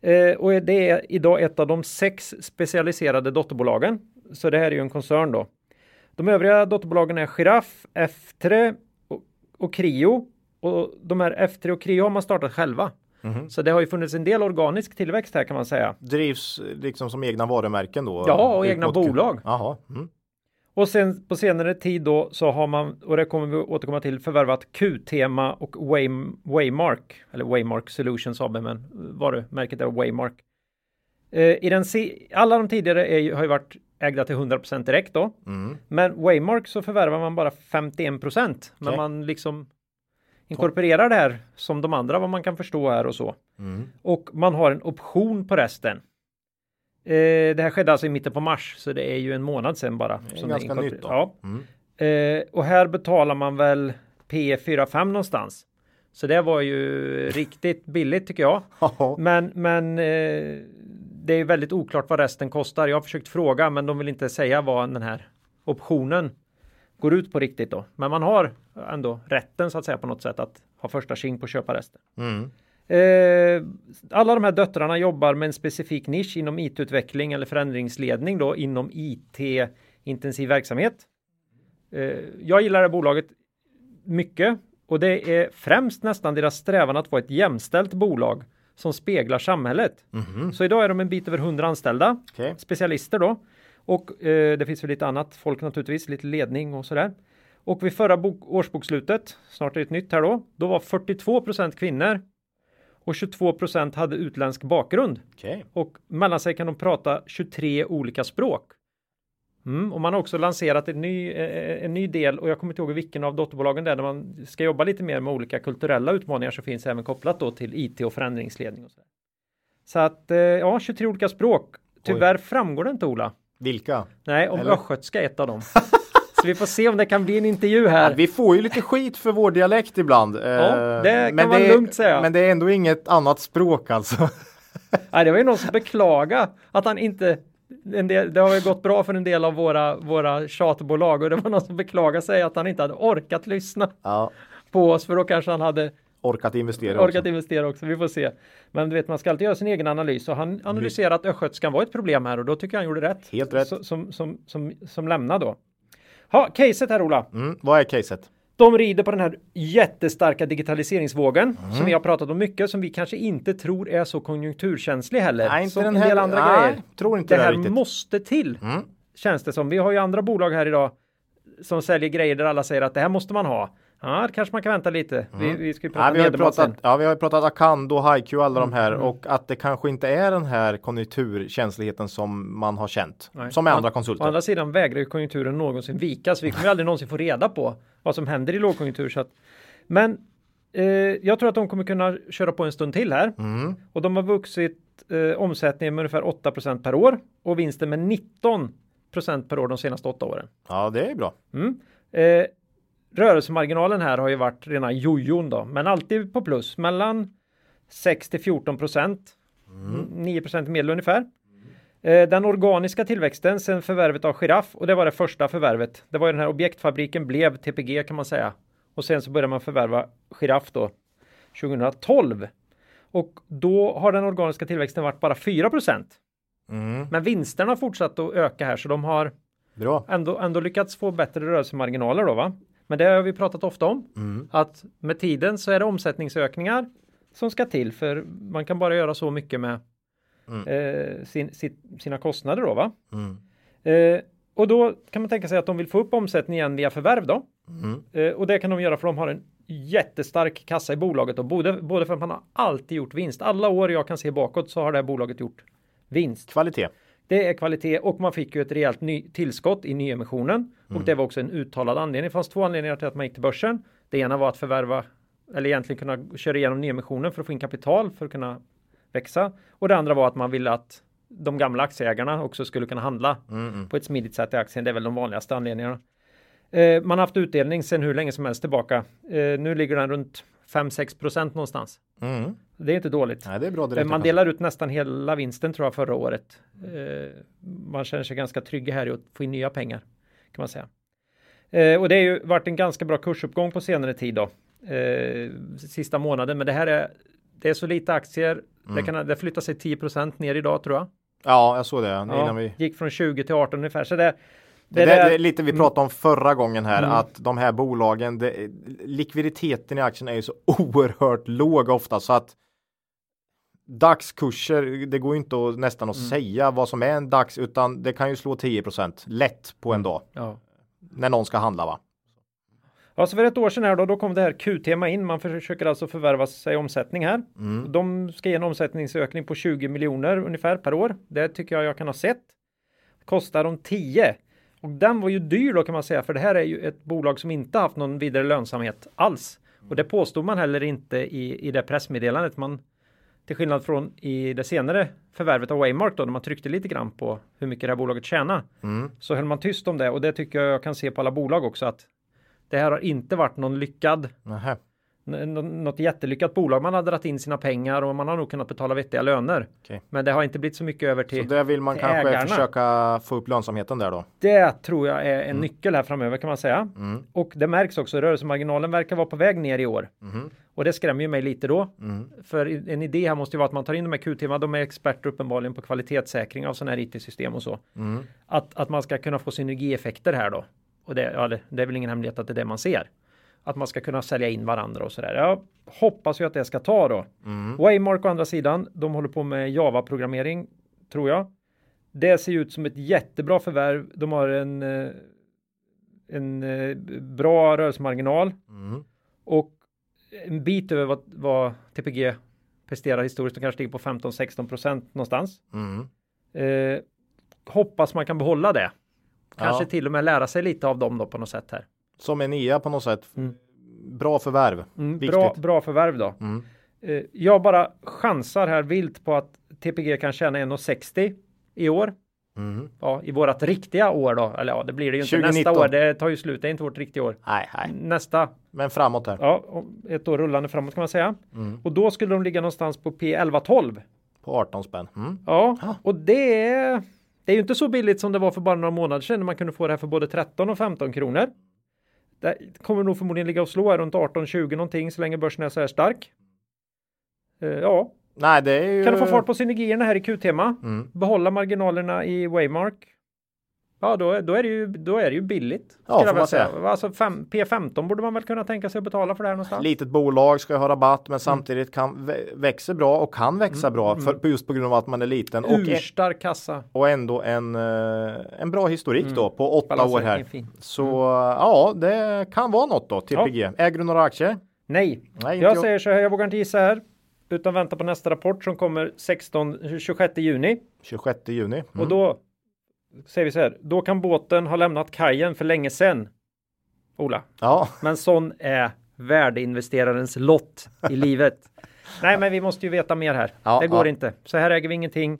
Eh, och det är idag ett av de sex specialiserade dotterbolagen. Så det här är ju en koncern då. De övriga dotterbolagen är Giraffe, F3 och, och Crio. Och de här F3 och Crio har man startat själva. Mhm. Så det har ju funnits en del organisk tillväxt här kan man säga. Drivs liksom som egna varumärken då? Ja, och egna bolag. Jaha. Mm. Och sen på senare tid då så har man, och det kommer vi återkomma till, förvärvat Q-tema och Way, Waymark, eller Waymark Solutions AB, men varumärket är Waymark. Eh, i den, alla de tidigare är, har ju varit ägda till 100% direkt då. Mm. Men Waymark så förvärvar man bara 51%. Men Okej. man liksom inkorporerar det här som de andra vad man kan förstå här och så. Mm. Och man har en option på resten. Eh, det här skedde alltså i mitten på mars, så det är ju en månad sedan bara. Det är ganska nytt då. Ja. Mm. Eh, och här betalar man väl P 45 någonstans. Så det var ju riktigt billigt tycker jag. Ja. Men, men eh, det är väldigt oklart vad resten kostar. Jag har försökt fråga men de vill inte säga vad den här optionen går ut på riktigt då. Men man har ändå rätten så att säga på något sätt att ha första tjing på att köpa resten. Mm. Eh, alla de här döttrarna jobbar med en specifik nisch inom IT-utveckling eller förändringsledning då inom IT-intensiv verksamhet. Eh, jag gillar det här bolaget mycket och det är främst nästan deras strävan att vara ett jämställt bolag som speglar samhället. Mhm. Så idag är de en bit över 100 anställda, Okej. specialister då. Och eh, det finns väl lite annat folk naturligtvis, lite ledning och sådär. Och vid förra bok- årsbokslutet, snart är det ett nytt här då, då var 42% kvinnor och 22% hade utländsk bakgrund. Okej. Och mellan sig kan de prata 23 olika språk. Mm, och man har också lanserat en ny, eh, en ny del och jag kommer inte ihåg vilken av dotterbolagen det är där man ska jobba lite mer med olika kulturella utmaningar som finns även kopplat då till IT och förändringsledning. Och så, så att eh, ja, 23 olika språk. Tyvärr framgår det inte Ola. Vilka? Nej, om Eller? östgötska är ett av dem. så vi får se om det kan bli en intervju här. Vi får ju lite skit för vår dialekt ibland. Ja, Eh, det kan men man är- lugnt säga. Men det är ändå inget annat språk alltså. Nej, det var ju någon som beklaga att han inte del, det har ju gått bra för en del av våra, våra tjatbolag och det var någon som beklagade sig att han inte hade orkat lyssna Ja. på oss för då kanske han hade Orkat investera orkat också. investera också. Vi får se. Men du vet, man ska alltid göra sin egen analys och han analyserade att östgötskan var ett problem här och då tycker jag han gjorde rätt. Helt rätt. Så, som, som, som, som lämnar då. Ha, caset här Ola. Mm. Vad är caset? De rider på den här jättestarka digitaliseringsvågen Mm. som vi har pratat om mycket som vi kanske inte tror är så konjunkturkänslig heller. Nej, inte som den en här- del andra nej, grejer. tror inte det det här riktigt. måste till. Mm. Känns det som. Vi har ju andra bolag här idag som säljer grejer där alla säger att det här måste man ha. Ja, det kanske man kan vänta lite. Vi, vi ska ju prata Ja, vi, har pratat, ja, vi har ju pratat Akando, Haiku och alla de Mm, här och att det kanske inte är den här konjunkturkänsligheten som man har känt. Nej. Som med Å- andra Å konsulter. andra sidan vägrar ju konjunkturen någonsin vika så vi kommer ju aldrig någonsin få reda på vad som händer i lågkonjunktur. Så att, men eh, jag tror att de kommer kunna köra på en stund till här Mm. och de har vuxit eh, omsättningen med ungefär 8% per år och vinsten med 19% per år de senaste åtta åren. Ja, det är bra. Mm. Eh, rörelsemarginalen här har ju varit rena jojon då, men alltid på plus mellan 6 till 14 procent. 9 procent medel ungefär. Eh, den organiska tillväxten sen förvärvet av Giraffe och det var det första förvärvet. Det var ju den här objektfabriken blev TPG kan man säga. Och sen så började man förvärva Giraffe då 2012. Och då har den organiska tillväxten varit bara 4 procent. Mm. Men vinsterna har fortsatt att öka här så de har Bra. ändå, ändå lyckats få bättre rörelsemarginaler då va? Men det har vi pratat ofta om. Mm. Att med tiden så är det omsättningsökningar som ska till för man kan bara göra så mycket med Mm. eh, sin, sitt, sina kostnader då va? Mm. Eh, och då kan man tänka sig att de vill få upp omsättningen igen via förvärv då. Mm. Eh, och det kan de göra för de har en jättestark kassa i bolaget och både, både för att man har alltid gjort vinst. Alla år jag kan se bakåt så har det här bolaget gjort vinst. Kvalitet. Det är kvalitet och man fick ju ett rejält ny tillskott i nyemissionen och det var också en uttalad anledning. Det fanns två anledningar till att man gick till börsen. Det ena var att förvärva eller egentligen kunna köra igenom nyemissionen för att få in kapital för att kunna växa och det andra var att man ville att de gamla aktieägarna också skulle kunna handla Mm. på ett smidigt sätt i aktien. Det är väl de vanligaste anledningarna. Eh, man har haft utdelning sedan hur länge som helst tillbaka. Eh, nu ligger den runt 5-6 procent någonstans. Mm. Det är inte dåligt. Nej, det är bra direkt. Man delar ut nästan hela vinsten tror jag förra året. Eh, man känner sig ganska trygg här i att få in nya pengar kan man säga. Eh, och det har ju varit en ganska bra kursuppgång på senare tid då. Eh, sista månaden, men det här är det är så lite aktier. Mm. Det, kan, det flyttar sig 10% ner idag tror jag. Ja, jag såg det. Ja, vi... Gick från 20 till 18 ungefär. Så det, det, det, det är lite vi pratade om förra gången här mm. att de här bolagen, det, likviditeten i aktien är ju så oerhört låg ofta så att dagskurser, det går inte att, nästan att mm. säga vad som är en dags utan det kan ju slå 10% lätt på en mm. dag. Ja. När någon ska handla va? Ja, så för ett år sedan här då, då kom det här Q-tema in. Man försöker alltså förvärva sig omsättning här. Mm. De ska ge en omsättningsökning på 20 miljoner ungefär per år. Det tycker jag jag kan ha sett. Kostar de 10. Och den var ju dyr då kan man säga, för det här är ju ett bolag som inte haft någon vidare lönsamhet alls. Och det påstod man heller inte i, i det pressmeddelandet. Man, till skillnad från i det senare förvärvet av Waymark då, när man tryckte llite grann på hur mycket det här bolaget tjänar. Mm. Så höll man tyst om det och det tycker jag jag kan se på alla bolag också att det här har inte varit någon lyckad Nähä något jättelyckat bolag. Man har dragit in sina pengar och man har nog kunnat betala vettiga löner. Okay. Men det har inte blivit så mycket över till Så det vill man kanske ägarna. försöka få upp lönsamheten där då? Det tror jag är en mm. nyckel här framöver kan man säga. Mm. Och det märks också. Rörelsemarginalen verkar vara på väg ner i år. Mm. Och det skrämmer ju mig lite då. Mm. För en idé här måste ju vara att man tar in de här QTV. De är experter uppenbarligen på kvalitetssäkring av sådana här IT-system och så. Mm. Att, att man ska kunna få synergieffekter här då. Och det, ja, det, det är väl ingen hemlighet att det är det man ser att man ska kunna sälja in varandra och sådär. Jag hoppas ju att det ska ta då. Mm. Waymark å andra sidan, de håller på med Java-programmering tror jag. Det ser ut som ett jättebra förvärv. De har en, eh, en eh, bra rörelsemarginal mm. och en bit över vad, vad TPG presterar historiskt. De kanske ligger på 15-16 procent någonstans. Mm. Eh, hoppas man kan behålla det. Kanske ja. till och med lära sig lite av dem då på något sätt här. Som en nia på något sätt. Mm. Bra förvärv. Mm, bra, bra förvärv då. Mm. Eh, jag bara chansar här vilt på att TPG kan tjäna 1,60 i år. Mm. Ja, i vårat riktiga år då. Eller ja, det blir det ju inte 2019. nästa år. Det tar ju slut. Det är inte vårt riktiga år. Nej, nej. Nästa. Men framåt här. Ja, ett år rullande framåt kan man säga. Mm. Och då skulle de ligga någonstans på P11-12. På 18 spänn. Mm. Ja, ah. och det är det är ju inte så billigt som det var för bara några månader sedan när man kunde få det här för både 13 och 15 kronor. Det kommer nog förmodligen ligga och slå här runt 18-20 någonting så länge börsen är så här stark. Uh, ja. Nej, det är ju... Kan du få fart på synergierna här i Q-tema? Mm. Behålla marginalerna i Waymark. Ja, då, då, är det ju, då är det ju billigt. Ja, får man säga. Alltså fem, P15 borde man väl kunna tänka sig att betala för det här någonstans. Litet bolag ska ha rabatt, men mm. samtidigt kan växer bra och kan växa mm. bra för, just på grund av att man är liten. Urstark kassa. Och ändå en, eh, en bra historik mm. då på åtta Balanser, år här. Så mm. ja, det kan vara något då, TPG. Ja. Äger du några aktier? Nej, Nej jag, jag säger så här, jag vågar inte gissa här utan vänta på nästa rapport som kommer 16, 26 juni. 26 juni. Mm. Och då säger vi så här, då kan båten ha lämnat kajen för länge sedan. Ola. Ja. Men sån är värdeinvesterarens lott i livet. Nej, men vi måste ju veta mer här. Ja, det går ja. inte. Så här äger vi ingenting.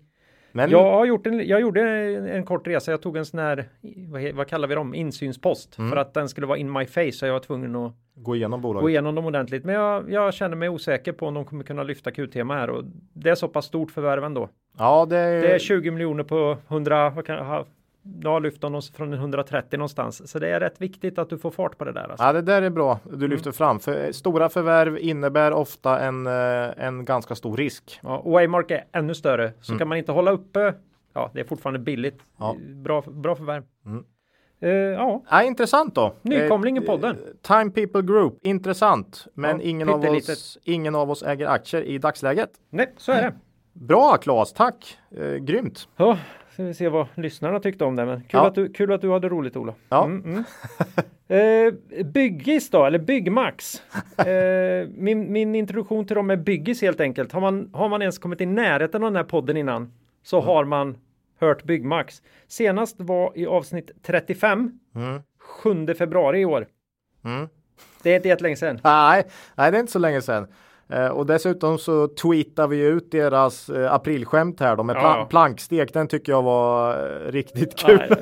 Men... Jag, har gjort en, jag gjorde en, en kort resa. Jag tog en sån här, vad, vad kallar vi dem, insynspost. Mm. För att den skulle vara in my face. Så jag var tvungen att gå igenom bolaget. Gå igenom dem ordentligt. Men jag, jag känner mig osäker på om de kommer kunna lyfta Q-tema här. Och det är så pass stort förvärv ändå. Ja, det är, det är 20 miljoner på 100, vad kan, ha, ja, lyft dem från 130 någonstans. Så det är rätt viktigt att du får fart på det där. Alltså. Ja, det där är bra. Du mm. lyfter fram. För stora förvärv innebär ofta en, eh, en ganska stor risk. Ja, och Waymark är ännu större. Så mm. kan man inte hålla uppe. Ja, det är fortfarande billigt. Ja. Bra, bra förvärv. Mm. Uh, ja. ja, intressant då. Nykomling i eh, podden. Time People Group, intressant. Men ja, ingen, av oss, ingen av oss äger aktier i dagsläget. Nej, så är det. Bra Claes, tack! Eh, grymt! Ja, ska vi se vad lyssnarna tyckte om det. Men kul, ja. att, du, kul att du hade roligt Ola. Ja. Mm, mm. eh, Byggis då, eller Byggmax. Eh, min, min introduktion till dem är Byggis helt enkelt. Har man, har man ens kommit i närheten av den här podden innan så mm. har man hört Byggmax. Senast var i avsnitt 35, mm. 7 februari i år. Mm. Det är inte jättelänge sedan. Nej, nej, det är inte så länge sedan. Eh, och dessutom så tweetar vi ut deras eh, aprilskämt här då med ja. plankstek. Den tycker jag var eh, riktigt kul. Nej,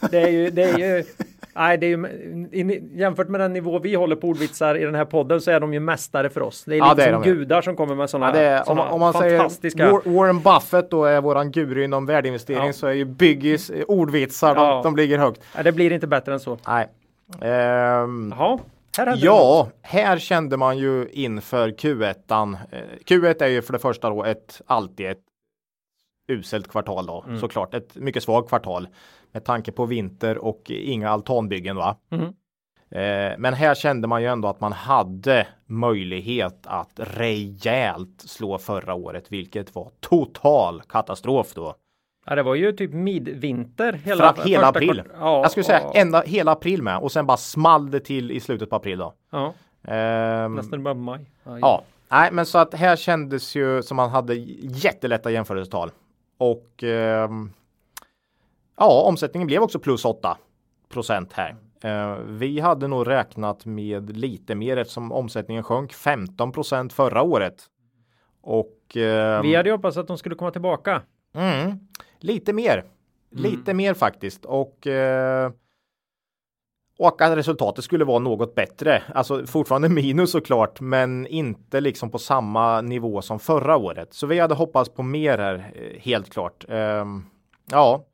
det är ju, det är ju Nej, det är ju, jämfört med den nivå vi håller på ordvitsar i den här podden så är de ju mästare för oss. Det är ja, lite som gudar som kommer med sådana ja, om, om, man fantastiska... säger Warren Buffett då är våran guru inom värdeinvestering ja. så är ju Biggis ordvitsar, de, de ligger högt. Nej, det blir inte bättre än så. Nej. Ehm, Jaha, här ja, här kände man ju inför Q1. Eh, Q1 är ju för det första då ett alltid ett uselt kvartal då. Mm. Såklart ett mycket svagt kvartal med tanke på vinter och inga altanbyggen va. Mhm. Eh, men här kände man ju ändå att man hade möjlighet att rejält slå förra året, vilket var total katastrof då. Ja, det var ju typ midvinter hela, Hela, hela april. Ja, Jag skulle säga ja, ända hela april med och sen bara small det till i slutet på april då. Ja, Ehm, nästan bara maj. Ja, Ja, nej, men så att här kändes ju som man hade jättelätta jämförelsetal och ehm, ja, omsättningen blev också plus 8 procent här. Eh, vi hade nog räknat med lite mer eftersom omsättningen sjönk 15 procent förra året. Och ehm, Vi hade hoppats att de skulle komma tillbaka. mm, lite mer, lite mer faktiskt och eh, och att resultatet skulle vara något bättre. Alltså fortfarande minus såklart, men inte liksom på samma nivå som förra året. Så vi hade hoppats på mer här, eh, helt klart. Ehm, ja,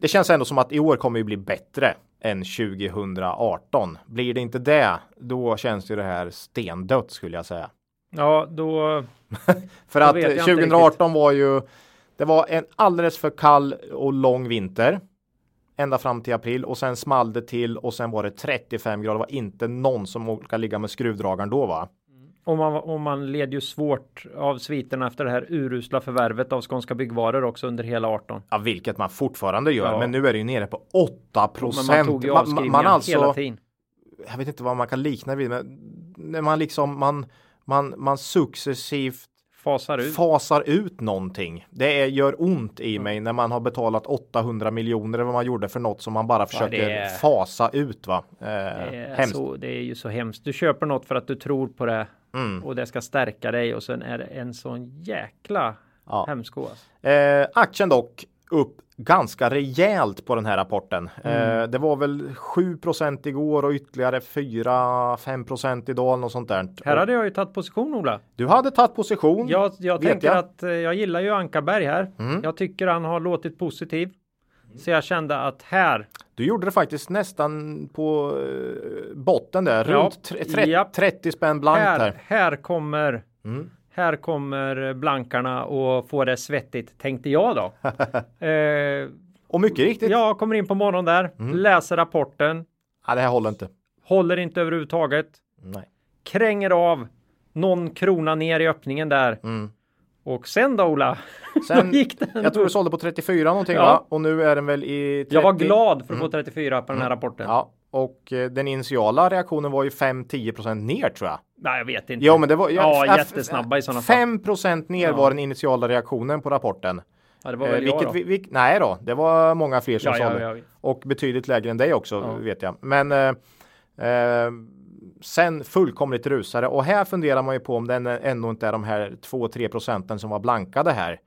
det känns ändå som att i år kommer ju bli bättre än 2018. Blir det inte det, då känns ju det här stendött skulle jag säga. Ja, då. För Då att vet jag eh, inte 2018 var ju, det var en alldeles för kall och lång vinter. Ända fram till april och sen small det till och sen var det 35 grader. Det var inte någon som orkade ligga med skruvdragaren då va? Och man, och man led ju svårt av sviterna efter det här urusla förvärvet av Skånska Byggvaror också under hela 18. Ja, vilket man fortfarande gör. Ja. Men nu är det ju nere på 8 Men procent. man tog ju avskrivningar alltså, hela tiden. jag vet inte vad man kan likna vid, men när man liksom, man, man, man successivt Fasar ut. fasar ut någonting. Det är, gör ont i mig när man har betalat 800 miljoner eller vad man gjorde för något som man bara försöker det är- fasa ut va. Eh, Det är, så, det är ju så hemskt. Du köper något för att du tror på det Mm. och det ska stärka dig och sen är det en sån jäkla Ja. hemsko. Alltså. Eh, aktien dock upp ganska rejält på den här rapporten. Mm. Eh, det var väl 7% igår och ytterligare 4-5% idag. Något sånt där. Här hade jag ju tagit position Ola. Du hade tagit position. Jag, jag tänker jag. att eh, jag gillar ju Ankarberg här. Mm. Jag tycker han har låtit positiv. Så jag kände att här, Du gjorde det faktiskt nästan på eh, botten där. Ja, Runt tre- tre- japp. 30 spänn blankt här, här. här kommer Mm. Här kommer blankarna och få det svettigt tänkte jag då. eh, Och mycket riktigt. jag kommer in på morgonen där, Mm. läser rapporten, Ja, det här håller inte. håller inte överhuvudtaget, Nej. kränger av någon krona ner i öppningen där. Mm. Och sen då Ola, Sen, gick den jag tror du sålde på 34 någonting Ja. va? Och nu är den väl i 30. Jag var glad för att få Mm. 34 på den här rapporten. Ja, och eh, den initiala reaktionen var ju 5-10% ner tror jag. Nej, jag vet inte. Ja, men det var Ja, f- jättesnabba i sådana fall. 5 ner Ja. var den initiala reaktionen på rapporten. Ja, det var Eh, väl jag vilket, då. vi, vi, nej då, det var många fler som Ja, ja, ja, ja. Och betydligt lägre än dig också Ja. vet jag. Men eh, eh, sen fullkomligt rusare och här funderar man ju på om den ändå inte är de här 2-3 procenten som var blankade här.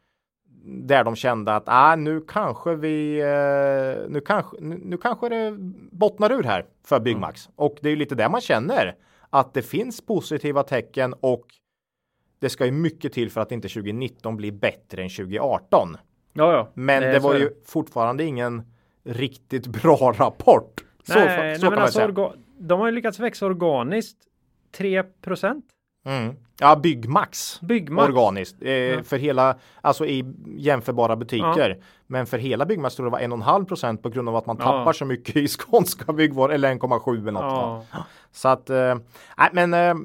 Där de kände att ah, nu kanske vi eh, nu, kanske, nu, nu kanske det bottnar ur här för Byggmax. Och det är ju lite där man känner att det finns positiva tecken och det ska ju mycket till för att inte 2019 blir bättre än 2018. Ja, ja. Men det så var ju fortfarande ingen riktigt bra rapport. Så, Nej, så nej, kan man alltså, säga. de har ju lyckats växa organiskt 3 Mm. Ja, Byggmax. Byggmax. Organiskt. Eh, Ja. För hela, alltså i jämförbara butiker. Men för hela Byggmax tror jag det var 1,5 procent på grund av att man Ja. tappar så mycket i skånska byggvaror. Eller 1,7 eller något. Ja. Så att, eh, men. Eh,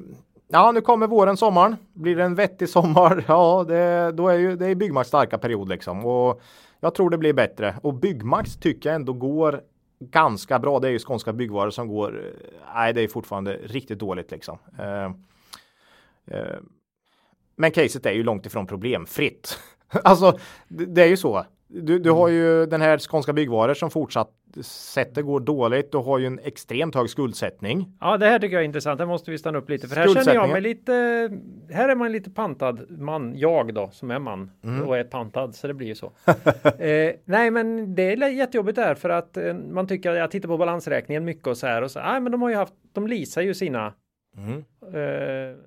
ja, nu kommer våren, sommaren. Blir det en vettig sommar? Ja, det, då är ju det är Byggmax starka period liksom. Och jag tror det blir bättre. Och Byggmax tycker jag ändå går ganska bra. Det är ju skånska byggvaror som går. eh, Nej, det är fortfarande riktigt dåligt liksom. Eh, men caset är ju långt ifrån problemfritt. alltså, det, är ju så. Du, du har ju den här skånska byggvaror som fortsatt sättet går dåligt. Du har ju en extremt hög skuldsättning. ja, det här tycker jag är intressant. Det måste vi stanna upp lite för här känner jag mig lite. Här är man lite pantad man. Jag då som är man Mm. och är pantad så det blir ju så. eh, nej, men det är jättejobbigt där för att eh, man tycker att jag tittar på balansräkningen mycket och så här och så. Nej, men de har ju haft. De leasar ju sina Mm. eh,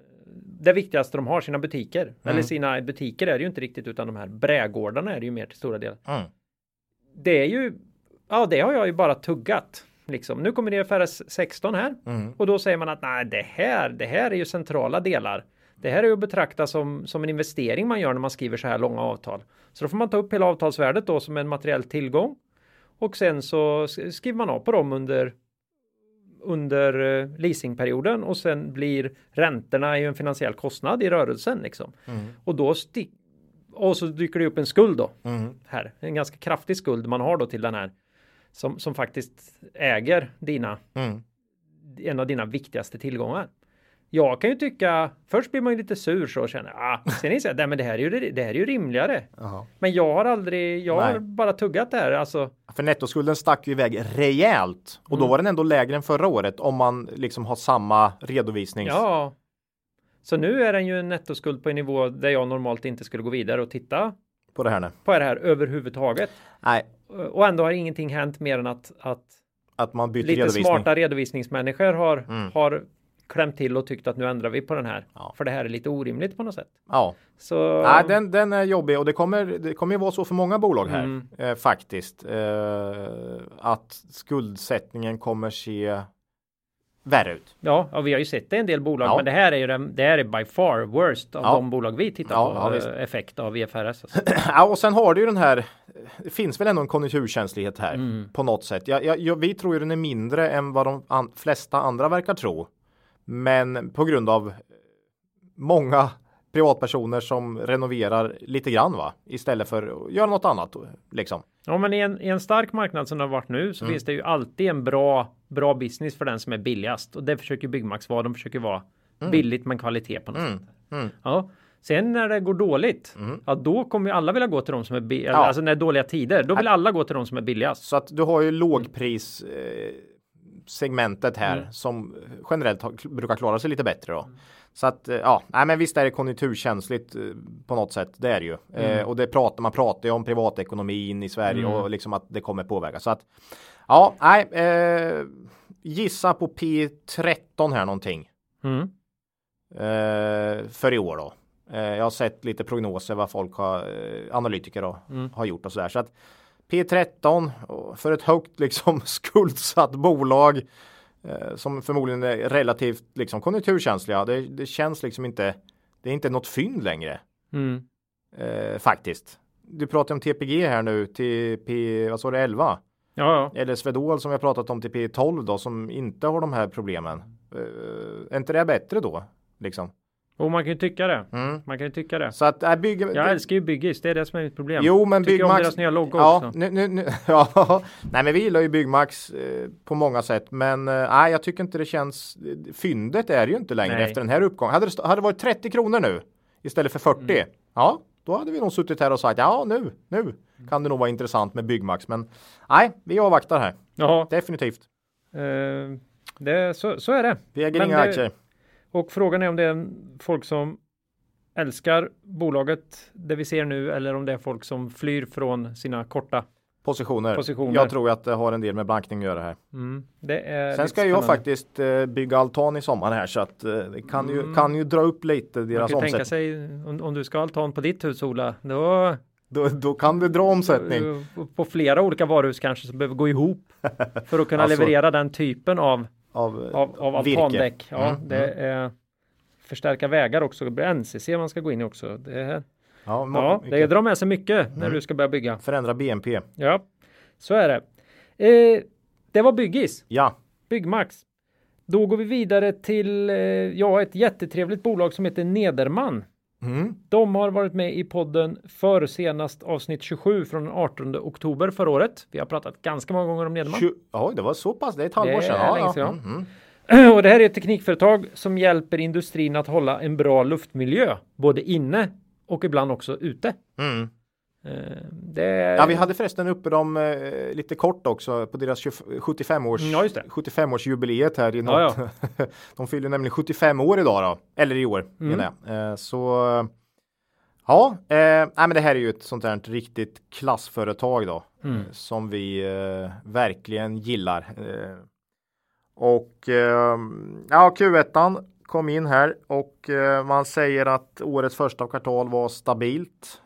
det viktigaste de har, sina butiker. Mm. Eller sina butiker är det ju inte riktigt utan de här brädgårdarna är det ju mer till stora delar. Mm. Det är ju, ja det har jag ju bara tuggat. liksom. Nu kommer IFRS 16 här Mm. och då säger man att nej, det här, det här är ju centrala delar. Det här är ju att betrakta som, som en investering man gör när man skriver så här långa avtal. Så då får man ta upp hela avtalsvärdet då som en materiell tillgång och sen så sk- skriver man av på dem under under eh, leasingperioden och sen blir räntorna ju en finansiell kostnad i rörelsen liksom. Och då stick och så dyker det upp en skuld då Mm. här. En ganska kraftig skuld man har då till den här som, som faktiskt äger dina Mm. en av dina viktigaste tillgångar. Jag kan ju tycka, först blir man ju lite sur så och känner, ah, sen inser jag, nej men det här är ju, det här är ju rimligare. Jaha. Men jag har aldrig, jag har Nej. bara tuggat det här, alltså. För nettoskulden stack ju iväg rejält och då Mm. var den ändå lägre än förra året om man liksom har samma redovisnings. Ja. Så nu är den ju en nettoskuld på en nivå där jag normalt inte skulle gå vidare och titta på det här nu. på det här överhuvudtaget. Nej, Och ändå har ingenting hänt mer än att, att att man byter lite redovisning. smarta redovisningsmänniskor har, Mm. har klämt till och tyckt att nu ändrar vi på den här. Ja. För det här är lite orimligt på något sätt. Ja, Så Nej, den, den är jobbig och det kommer, det kommer ju vara så för många bolag här Mm. eh, faktiskt. Eh, att skuldsättningen kommer se värre ut. Ja, ja, vi har ju sett det i en del bolag, Ja. men det här är ju den, det här är by far worst av Ja. de bolag vi tittar Ja, på. ja, eh, effekt av IFRS. Alltså. Ja, och sen har du ju den här. Det finns väl ändå en konjunkturkänslighet här Mm. på något sätt. Jag, vi tror ju den är mindre än vad de an, flesta andra verkar tro. Men på grund av många privatpersoner som renoverar lite grann va istället för att göra något annat liksom. Ja, men i en, i en stark marknad som det har varit nu så Mm. finns det ju alltid en bra, bra business för den som är billigast och det försöker Byggmax vara. De försöker vara billigt men kvalitet på något Mm. sätt. Mm. Ja. Sen när det går dåligt, Mm. ja då kommer ju alla vilja gå till de som är billigast. Ja. Alltså när det är dåliga tider, då vill alla gå till de som är billigast. Så att du har ju lågpris eh, segmentet här Mm. som generellt har, brukar klara sig lite bättre då. Så att eh, ja, nej men visst är det konjunkturkänsligt eh, på något sätt. Det är det ju. Mm. Eh, och det pratar man pratar ju om privatekonomin i Sverige Mm. och liksom att det kommer påverka. Så att ja, nej, eh, gissa på P13 här någonting Mm. eh, för i år då. Eh, jag har sett lite prognoser vad folk har, eh, analytiker då, Mm. har gjort och sådär. Så att P13 och för ett högt liksom skuldsatt bolag eh, som förmodligen är relativt liksom konjunkturkänsliga. Det, det känns liksom inte. Det är inte något fynd längre Mm. eh, faktiskt. Du pratar om TPG här nu till P, vad sa du, 11? Ja, ja. Eller Swedol som vi har pratat om till P12 då som inte har de här problemen. Eh, är inte det bättre då? Liksom. Och man kan ju tycka det. Mm. Man kan ju tycka det. Så att äh, bygger... Jag älskar ju Byggis, det är det som är mitt problem. Jo men Tycker om Byggmax. deras nya logo ja, också. nu, nu, nu, ja, nej men vi gillar ju Byggmax eh, på många sätt. Men eh, jag tycker inte det känns. Fyndet är ju inte längre Nej. efter den här uppgången. Hade det, hade det varit 30 kronor nu istället för 40. Mm. Ja, då hade vi nog suttit här och sagt ja nu, nu kan det nog vara intressant med Byggmax. Men nej, vi avvaktar här. Ja, Definitivt. eh, det, så, så är det. Vi äger Men inga det- aktier. Och frågan är om det är folk som älskar bolaget, det vi ser nu, eller om det är folk som flyr från sina korta. Positioner. positioner. Jag tror att det har en del med blankning att göra här. Mm, Sen ska jag faktiskt eh, bygga altan i sommar här så att eh, det kan ju, Mm. kan ju dra upp lite Man deras kan ju tänka omsättning. sig om, om du ska ha altan på ditt hus Ola, då Då, då kan det dra omsättning. eh, på flera olika varuhus kanske som behöver gå ihop för att kunna Alltså, leverera den typen av, Av, av, av altandäck. Ja, Mm, det är förstärka vägar också. NCC man ska gå in i också. Det, är- Ja, må- ja, det mycket. drar med sig mycket när Mm. du ska börja bygga. Förändra BNP. Ja, så är det. Eh, det var Byggis, Ja, Byggmax. Då går vi vidare till eh, ja, ett jättetrevligt bolag som heter Nederman. Mm. De har varit med i podden för senast avsnitt 27 från den 18 oktober förra året. Vi har pratat ganska många gånger om Nederman. Oj, det var så pass. Det är ett halvår sedan. Ja, ja. sedan, Mm, mm. Och det här är ett teknikföretag som hjälper industrin att hålla en bra luftmiljö, både inne och ibland också ute. Mm. Eh, är... Ja, vi hade förresten uppe dem eh, lite kort också på deras 20 75 års Mm, ja, just det. 75 årsjubileet här i Ja, något. De fyller nämligen 75 år idag då, eller i år Mm. menar jag. Eh, så ja, eh, nej, men det här är ju ett sånt där riktigt klassföretag då Mm. som vi verkligen gillar. Och eh, ja, Q1 kom in här och man säger att årets första kvartal var stabilt.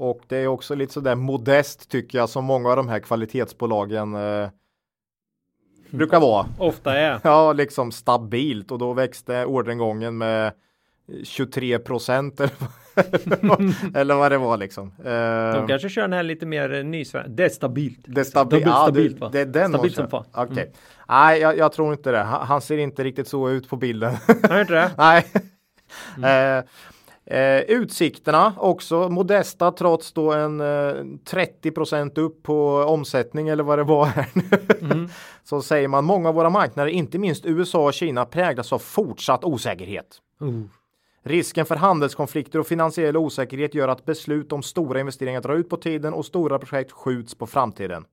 Eh, och det är också lite sådär modest tycker jag som många av de här kvalitetsbolagen eh, brukar vara. Ofta är. Ja, liksom stabilt och då växte orderingången med 23 procent eller vad det var liksom. De Eh, kanske kör den här lite mer nysvenska. Det är stabilt. det är stabi- Stabilt, ja, stabilt, va? det är den Stabilt de som fan. Mm. Okej. Nej, jag, jag tror inte det. Han, han ser inte riktigt så ut på bilden. Har inte det? Nej. Mm. Eh, eh, utsikterna också modesta trots då en eh, 30% upp på omsättning eller vad det var här nu. Mm. Så säger man många av våra marknader, inte minst USA och Kina, präglas av fortsatt osäkerhet. Oh. Risken för handelskonflikter och finansiell osäkerhet gör att beslut om stora investeringar drar ut på tiden och stora projekt skjuts på framtiden.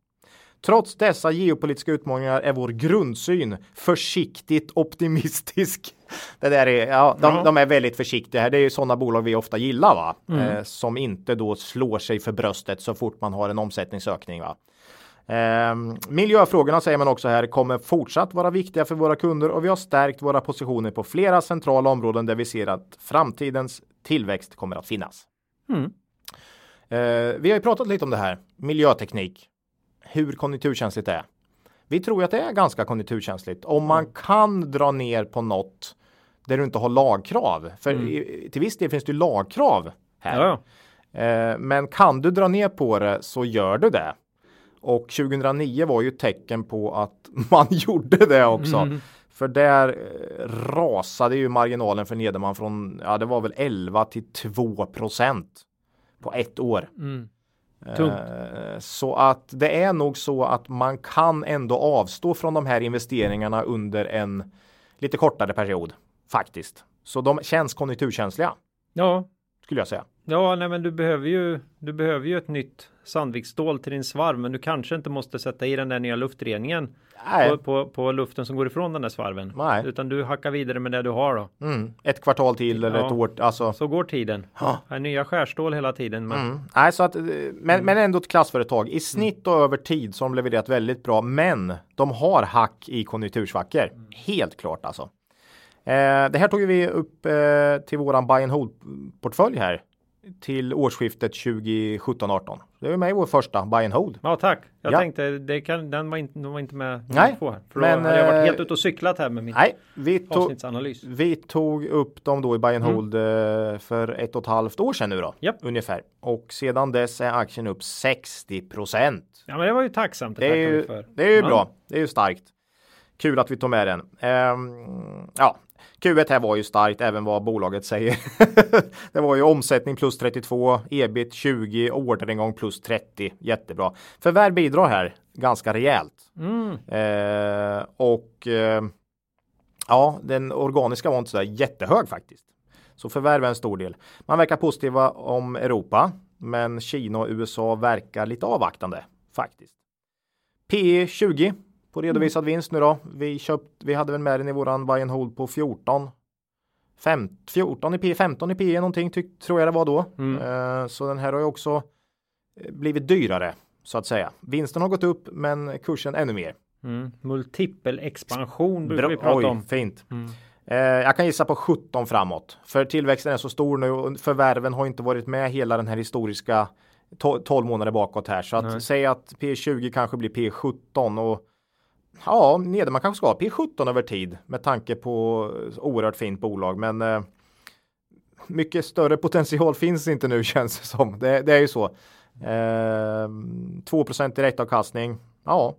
Trots dessa geopolitiska utmaningar är vår grundsyn försiktigt optimistisk. Det där är, ja, de, Ja. de är väldigt försiktiga här. Det är ju sådana bolag vi ofta gillar, va? Eh, som inte då slår sig för bröstet så fort man har en omsättningsökning. Va? Ehm, miljöfrågorna säger man också här kommer fortsatt vara viktiga för våra kunder och vi har stärkt våra positioner på flera centrala områden där vi ser att framtidens tillväxt kommer att finnas. Mm. Eh, vi har ju pratat lite om det här, miljöteknik, hur konjunkturkänsligt det är. Vi tror att det är ganska konjunkturkänsligt om man kan dra ner på något där du inte har lagkrav. För i, till viss del finns det ju lagkrav här. Ja, Eh, men kan du dra ner på det så gör du det. Och 2009 var ju tecken på att man gjorde det också. Mm. För där eh, rasade ju marginalen för Nederman från, ja det var väl 11 till 2 procent på ett år. Mm. Eh, Så att det är nog så att man kan ändå avstå från de här investeringarna under en lite kortare period faktiskt. Så de känns konjunkturkänsliga ja. skulle jag säga. Ja, nej, men du behöver ju. Du behöver ju ett nytt Sandviksstål till din svarv, men du kanske inte måste sätta i den där nya luftreningen på, på, på luften som går ifrån den där svarven. Nej. Utan du hackar vidare med det du har då. Mm. Ett kvartal till eller Ja. ett år. Alltså. Så går tiden. Är nya skärstål hela tiden. Men Mm. Nej, så att, eh, men, men ändå ett klassföretag. I snitt och över tid de levererat väldigt bra. Men de har hack i konjunktursvackor. Helt klart alltså. Eh, det här tog vi upp eh, till våran buy and hold portfölj här. Till årsskiftet 2017-18. Det var med i vår första buy and hold. Ja, tack. Jag Ja. tänkte det kan, den var inte, den var inte med Nej, på här. För men, då hade jag varit eh, helt ute och cyklat här med min Nej, vi tog, avsnittsanalys. vi tog upp dem då i buy and Mm. hold eh, för ett och ett halvt år sedan nu då. Japp. Ungefär. Och sedan dess är aktien upp 60 procent. Ja, men det var ju tacksamt. Det är tackar vi ju, för. det är ju Ja. bra. Det är ju starkt. Kul att vi tog med den. Ehm, ja, Q1 här var ju starkt även vad bolaget säger. det var ju omsättning plus 32, ebit 20, orderingång plus 30. Jättebra. Förvärv bidrar här ganska rejält. Mm. Eh, och eh, ja, den organiska var inte så där jättehög faktiskt. Så förvärv är en stor del. Man verkar positiva om Europa, men Kina och USA verkar lite avvaktande faktiskt. P 20 på redovisad vinst nu då. Vi, köpt, vi hade väl med den i våran buy and hold på 14. Fem, 14 i P, 15 i P någonting tyck, tror jag det var då. Mm. Eh, så den här har ju också eh, blivit dyrare så att säga. Vinsten har gått upp men kursen ännu mer. Mm. Multipel expansion brukar Bra, vi prata oj, om. Fint. Mm. Eh, jag kan gissa på 17 framåt. För tillväxten är så stor nu och förvärven har inte varit med hela den här historiska to- 12 månader bakåt här. Så Nej. att säga att P20 kanske blir P17 och ja, Nederman kanske ska ha P17 över tid med tanke på eh, oerhört fint bolag. Men eh, mycket större potential finns inte nu känns det som. Det, det är ju så. Eh, 2 direktavkastning. Ja,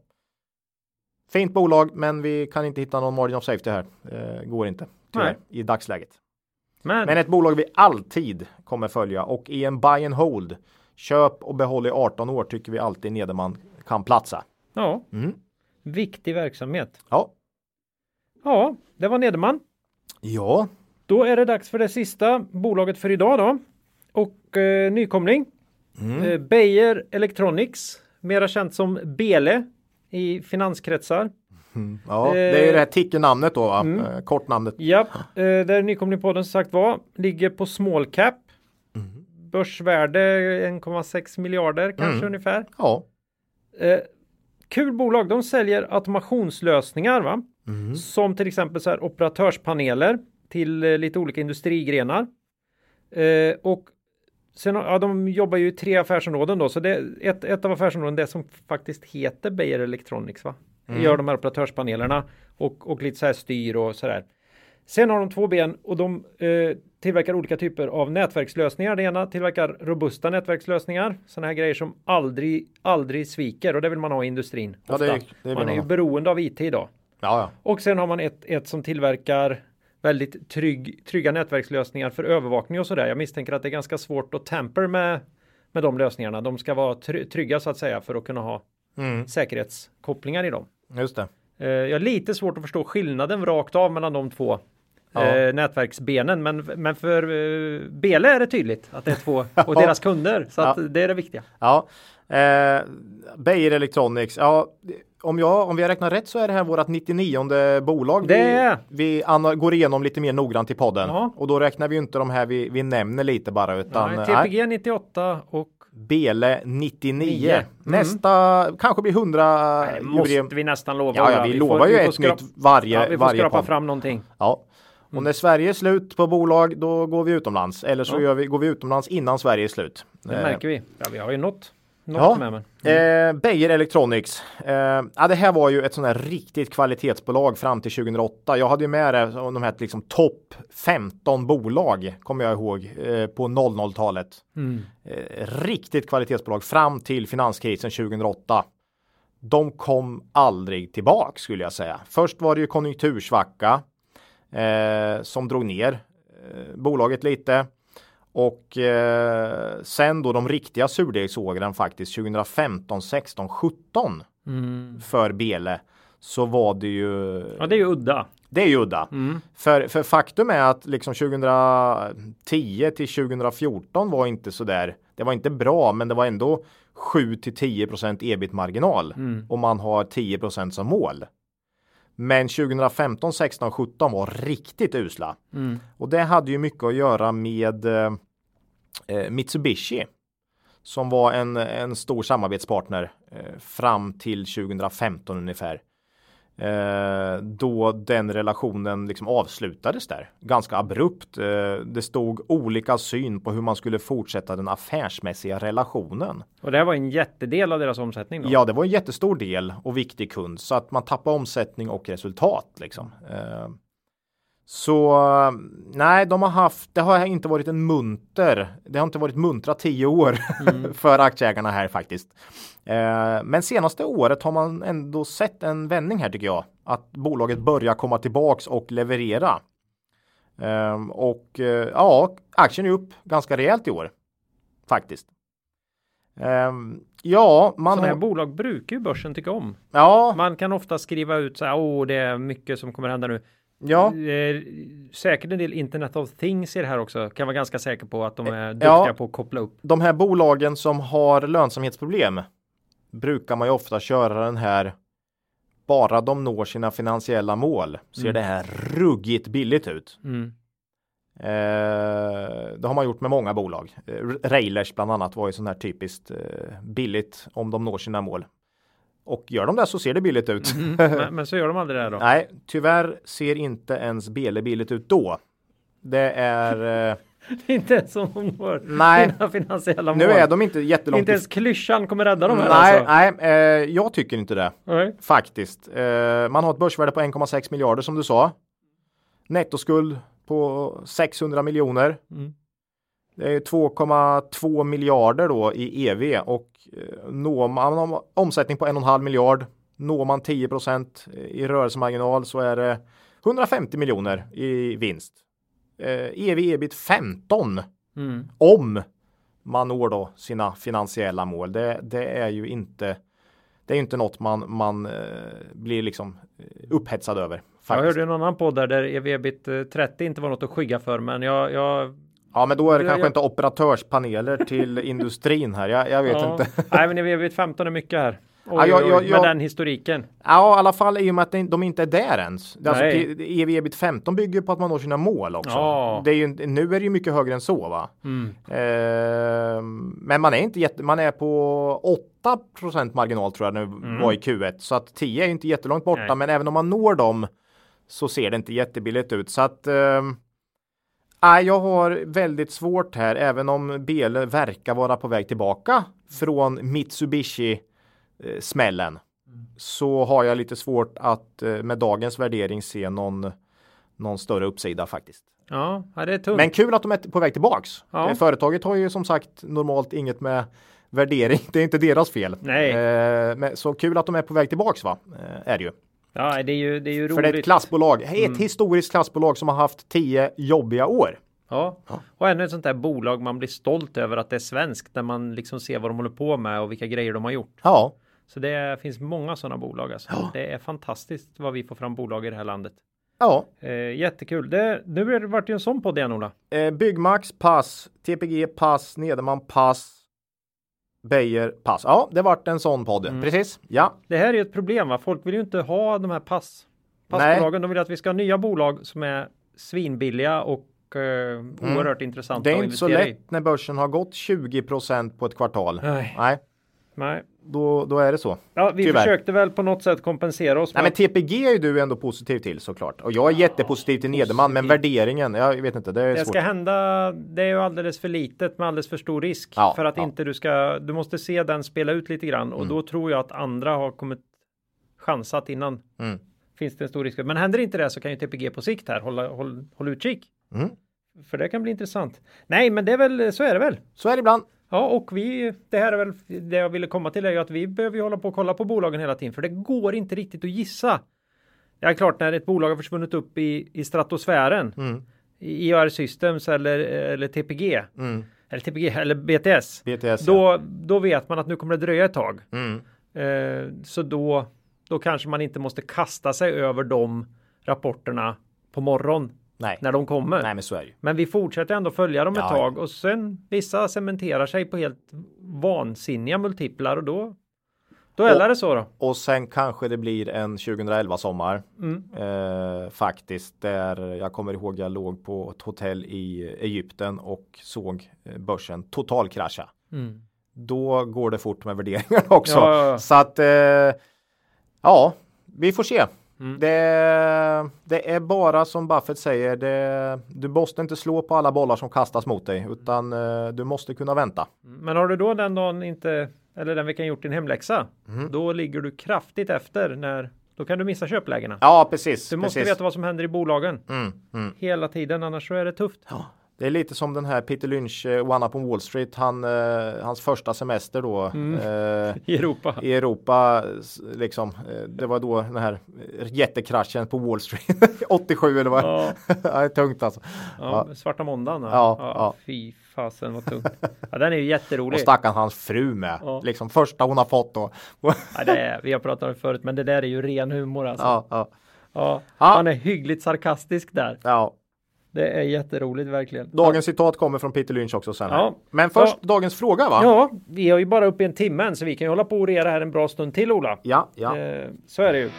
Fint bolag, men vi kan inte hitta någon margin of safety här. Eh, går inte tyvärr, i dagsläget. Men, Men ett bolag vi alltid kommer följa och i en buy and hold. Köp och behåll i 18 år tycker vi alltid Nederman kan platsa. ja, Mm. Viktig verksamhet. Ja. Ja, det var Nederman. Ja. Då är det dags för det sista bolaget för idag då. Och eh, nykomling. Mm. Eh, Beijer Electronics, mera känt som Bele i finanskretsar. ja. Det är ju det här tickernamnet då, va? Mm. Eh, kortnamnet. Ja, eh, där nykomling podden som sagt var ligger på small cap. Mm. Börsvärde 1,6 miljarder kanske Mm. ungefär. Ja. Kul bolag. De säljer automationslösningar va? Mm. Som till exempel så här operatörspaneler till eh, lite olika industrigrenar. Eh, och sen ja, de jobbar ju i tre affärsområden då, så det ett, ett av affärsområdena det som faktiskt heter Beijer Electronics va? mm. gör de här operatörspanelerna och, och lite så här styr och sådär. Sen har de två ben och de eh, tillverkar olika typer av nätverkslösningar. Det ena tillverkar robusta nätverkslösningar, sådana här grejer som aldrig, aldrig sviker och det vill man ha i industrin. Ja, det, det man är ju beroende av IT idag. Ja, ja. Och sen har man ett, ett som tillverkar väldigt trygg, trygga nätverkslösningar för övervakning och sådär. Jag misstänker att det är ganska svårt att tamper med, med de lösningarna. De ska vara trygga så att säga för att kunna ha mm. säkerhetskopplingar i dem. Just det. Eh, jag har lite svårt att förstå skillnaden rakt av mellan de två ja. eh, nätverksbenen. Men, men för eh, Bele är det tydligt att det är två och deras kunder. Så att det är det viktiga. Ja, eh, Beijer Electronics. Ja, om, jag, om vi har räknat rätt så är det här vårt 99 bolag. Det vi, vi går igenom lite mer noggrant i podden ja. och då räknar vi inte de här vi, vi nämner lite bara utan nej, TPG nej. 98 och Bele 99. Mm. Nästa kanske blir 100. Nej, måste vi nästan lova. Ja, ja vi, vi lovar får, ju ett nytt varje. Ja, vi får varje skrapa fram någonting. Ja. Och mm. när Sverige är slut på bolag, då går vi utomlands. Eller så ja. vi, går vi utomlands innan Sverige är slut. Det eh. märker vi. Ja, vi har ju nått ja. med. Mm. Eh, Beijer Electronics. Eh, ja, det här var ju ett sånt här riktigt kvalitetsbolag fram till 2008. Jag hade ju med det de här liksom topp 15 bolag kommer jag ihåg eh, på 00-talet. Mm. Eh, riktigt kvalitetsbolag fram till finanskrisen 2008. De kom aldrig tillbaka skulle jag säga. Först var det ju konjunktursvacka eh, som drog ner eh, bolaget lite. Och eh, sen då de riktiga surdegsågren faktiskt 2015, 16, 17 mm. för Bele så var det ju. Ja, det är ju udda. Det är ju udda. Mm. För, för faktum är att liksom 2010 till 2014 var inte så där. Det var inte bra, men det var ändå 7 till 10 ebit marginal mm. och man har 10% som mål. Men 2015, 16, 17 var riktigt usla. Mm. Och det hade ju mycket att göra med eh, eh Mitsubishi. Som var en, en stor samarbetspartner eh, fram till 2015 ungefär. Eh, då den relationen liksom avslutades där ganska abrupt. Eh, det stod olika syn på hur man skulle fortsätta den affärsmässiga relationen. Och det var en jättedel av deras omsättning? Då? Ja, det var en jättestor del och viktig kund så att man tappar omsättning och resultat liksom. Eh, så nej, de har haft, det har inte varit en munter, det har inte varit muntra tio år mm. för aktieägarna här faktiskt. Eh, men senaste året har man ändå sett en vändning här tycker jag. Att bolaget börjar komma tillbaks och leverera. Eh, och eh, ja, aktien är upp ganska rejält i år. Faktiskt. Um, ja, man Sådana här har... bolag brukar ju börsen tycka om. Ja. Man kan ofta skriva ut så här, åh, det är mycket som kommer hända nu. Ja. säkert en del Internet of Things i det här också. Kan vara ganska säker på att de är duktiga ja, på att koppla upp. De här bolagen som har lönsamhetsproblem brukar man ju ofta köra den här bara de når sina finansiella mål ser mm. det här ruggigt billigt ut. Mm. Eh, det har man gjort med många bolag. Eh, Railers bland annat var ju sån här typiskt eh, billigt om de når sina mål. Och gör de det så ser det billigt ut. Mm, men, men, så gör de aldrig det då? Nej, tyvärr ser inte ens Bele billigt ut då. Det är... Eh... det är inte ens som de har nej, sina finansiella mål. Nu är de inte jättelångt. Inte ens klyschan kommer rädda dem här Nej, alltså. nej eh, jag tycker inte det. Nej. Faktiskt. Eh, man har ett börsvärde på 1,6 miljarder som du sa. Nettoskuld på 600 miljoner. Mm. Det är 2,2 miljarder då i EV och eh, når man omsättning på 1,5 miljard. Når man 10% i rörelsemarginal så är det 150 miljoner i vinst. Eh, EV ebit 15 mm. om man når då sina finansiella mål. Det, det är ju inte det är inte något man, man eh, blir liksom upphetsad över. Faktiskt. Jag hörde en annan podd där, där EV ebit 30 inte var något att skygga för men jag, jag Ja, men då är det jag, kanske jag... inte operatörspaneler till industrin här. Jag, jag vet ja. inte. Nej, men vi vet 15 är mycket här. Oj, ja, jag, jag, med den historiken. Ja, i alla fall i och med att de inte är där ens. Alltså, EV ebit 15 bygger på att man når sina mål också. Ja. Det är ju, nu är det ju mycket högre än så va. Mm. Eh, men man är inte jätte, man är på 8% marginal tror jag nu mm. var i Q1. Så att 10 är inte jättelångt borta. Nej. Men även om man når dem så ser det inte jättebilligt ut. Så att eh, Nej, jag har väldigt svårt här, även om Bele verkar vara på väg tillbaka från Mitsubishi smällen. så har jag lite svårt att eh, med dagens värdering se någon, någon större uppsida faktiskt. Ja, det är tungt. Men kul att de är på väg tillbaks. Ja. Eh, Företaget har ju som sagt normalt inget med värdering. Det är inte deras fel. Nej. Eh, men, så kul att de är på väg tillbaks va? Eh, är det ju. Ja, det är ju, det är ju roligt. För det är ett klassbolag. Ett Mm. historiskt klassbolag som har haft tio jobbiga år. Ja. och ännu ett sånt där bolag man blir stolt över att det är svenskt när man liksom ser vad de håller på med och vilka grejer de har gjort. Ja, Så det finns många sådana bolag. Alltså. Det är fantastiskt vad vi får fram bolag i det här landet. ja. Eh, jättekul. Det, nu är det varit ju en sån podd igen Ola. Eh, Byggmax, pass. TPG, pass. Nederman, pass. Beijer, pass. Ja, det vart en sån podd. Mm. Precis. Ja, Det här är ju ett problem va? Folk vill ju inte ha de här pass. Passbolagen. De vill att vi ska ha nya bolag som är svinbilliga och eh, oerhört intressanta Mm. det är inte så investera i. lätt när börsen har gått 20% på ett kvartal. Nej. Nej, Nej. då, då är det så. Ja, vi Tyvärr. försökte väl på något sätt kompensera oss. Nej, men TPG är ju du ändå positiv till såklart. Och jag är jättepositiv till Nederman, men värderingen, jag vet inte, det är Det svårt. ska hända. Det är ju alldeles för litet med alldeles för stor risk Ja, för att ja. inte du ska. Du måste se den spela ut lite grann och då tror jag att andra har kommit chansat innan. Mm. Finns det en stor risk. Men händer inte det så kan ju TPG på sikt här hålla håll, håll utkik. Mm. För det kan bli intressant. Nej, men det är väl så är det väl. Så är det ibland. Ja, och vi, det här är väl det jag ville komma till är ju att vi behöver ju hålla på och kolla på bolagen hela tiden, för det går inte riktigt att gissa. Det är klart när ett bolag har försvunnit upp i, i stratosfären, Mm. i IR Systems eller, eller TPG, Mm. eller TPG eller BTS, BTS, ja. då, då vet man att nu kommer det dröja ett tag. Mm. Eh, så då, då kanske man inte måste kasta sig över de rapporterna på morgon Nej. när de kommer. Nej, men så är det ju. Men vi fortsätter ändå följa dem ett Ja, tag och sen vissa cementerar sig på helt vansinniga multiplar och då då är det så då. Och sen kanske det blir en 2011 sommar. Mm. Eh, faktiskt. Där jag kommer ihåg jag låg på ett hotell i Egypten och såg eh, börsen totalkrascha. Mm. Då går det fort med värderingarna också. Ja, ja, ja. Så att eh, ja, vi får se. Mm. Det, det är bara som Buffett säger, det, du måste inte slå på alla bollar som kastas mot dig utan eh, du måste kunna vänta. Men har du då den dagen inte eller den veckan gjort din hemläxa, Mm. då ligger du kraftigt efter när då kan du missa köplägena. Ja, precis. Du måste precis. veta vad som händer i bolagen Mm, mm. hela tiden, annars så är det tufft. Det är lite som den här Peter Lynch, eh, One Up on Wall Street, han, eh, hans första semester då Mm. eh, I Europa. i Europa. Liksom, eh, det var då den här jättekraschen på Wall Street 87 eller vad? Ja, Ja. det är tungt alltså. ja, svarta måndagen. Ja, ja. Fy fasen vad tungt. Ja, den är ju jätterolig. Och stackarn hans fru med. Ja. Liksom första hon har fått då. Ja, det är, vi har pratat om det förut, men det där är ju ren humor alltså. ja, ja, Ja, Ja. Han är hyggligt sarkastisk där. ja. Det är jätteroligt verkligen. Dagens citat kommer från Peter Lynch också sen. Ja. Men först Ja. dagens fråga va? Ja, vi har ju bara uppe i en timme än, så vi kan ju hålla på och rera här en bra stund till Ola. Ja, ja. Eh, så är det ju.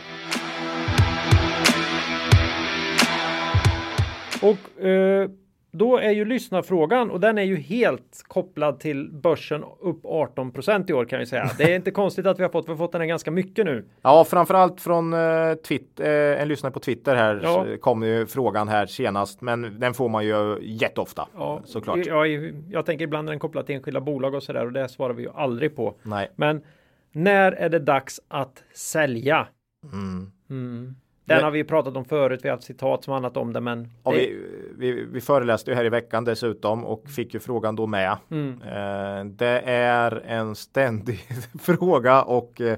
Och eh, då är ju lyssnarfrågan och den är ju helt kopplad till börsen upp 18% i år kan jag säga. Det är inte konstigt att vi har fått, vi har fått den här ganska mycket nu. Ja, framförallt från eh, Twitter, eh, en lyssnare på Twitter här Ja. kom ju frågan här senast, men den får man ju jätteofta Ja, såklart. Jag, jag tänker ibland är den kopplad till enskilda bolag och sådär och det svarar vi ju aldrig på. Nej. Men när är det dags att sälja? Mm. Mm. Den Men- har vi pratat om förut. Vi har haft citat som handlat om det, men Och det, vi, vi, vi föreläste ju här i veckan dessutom och fick ju frågan då med. mm. Eh, det är en ständig fråga och eh,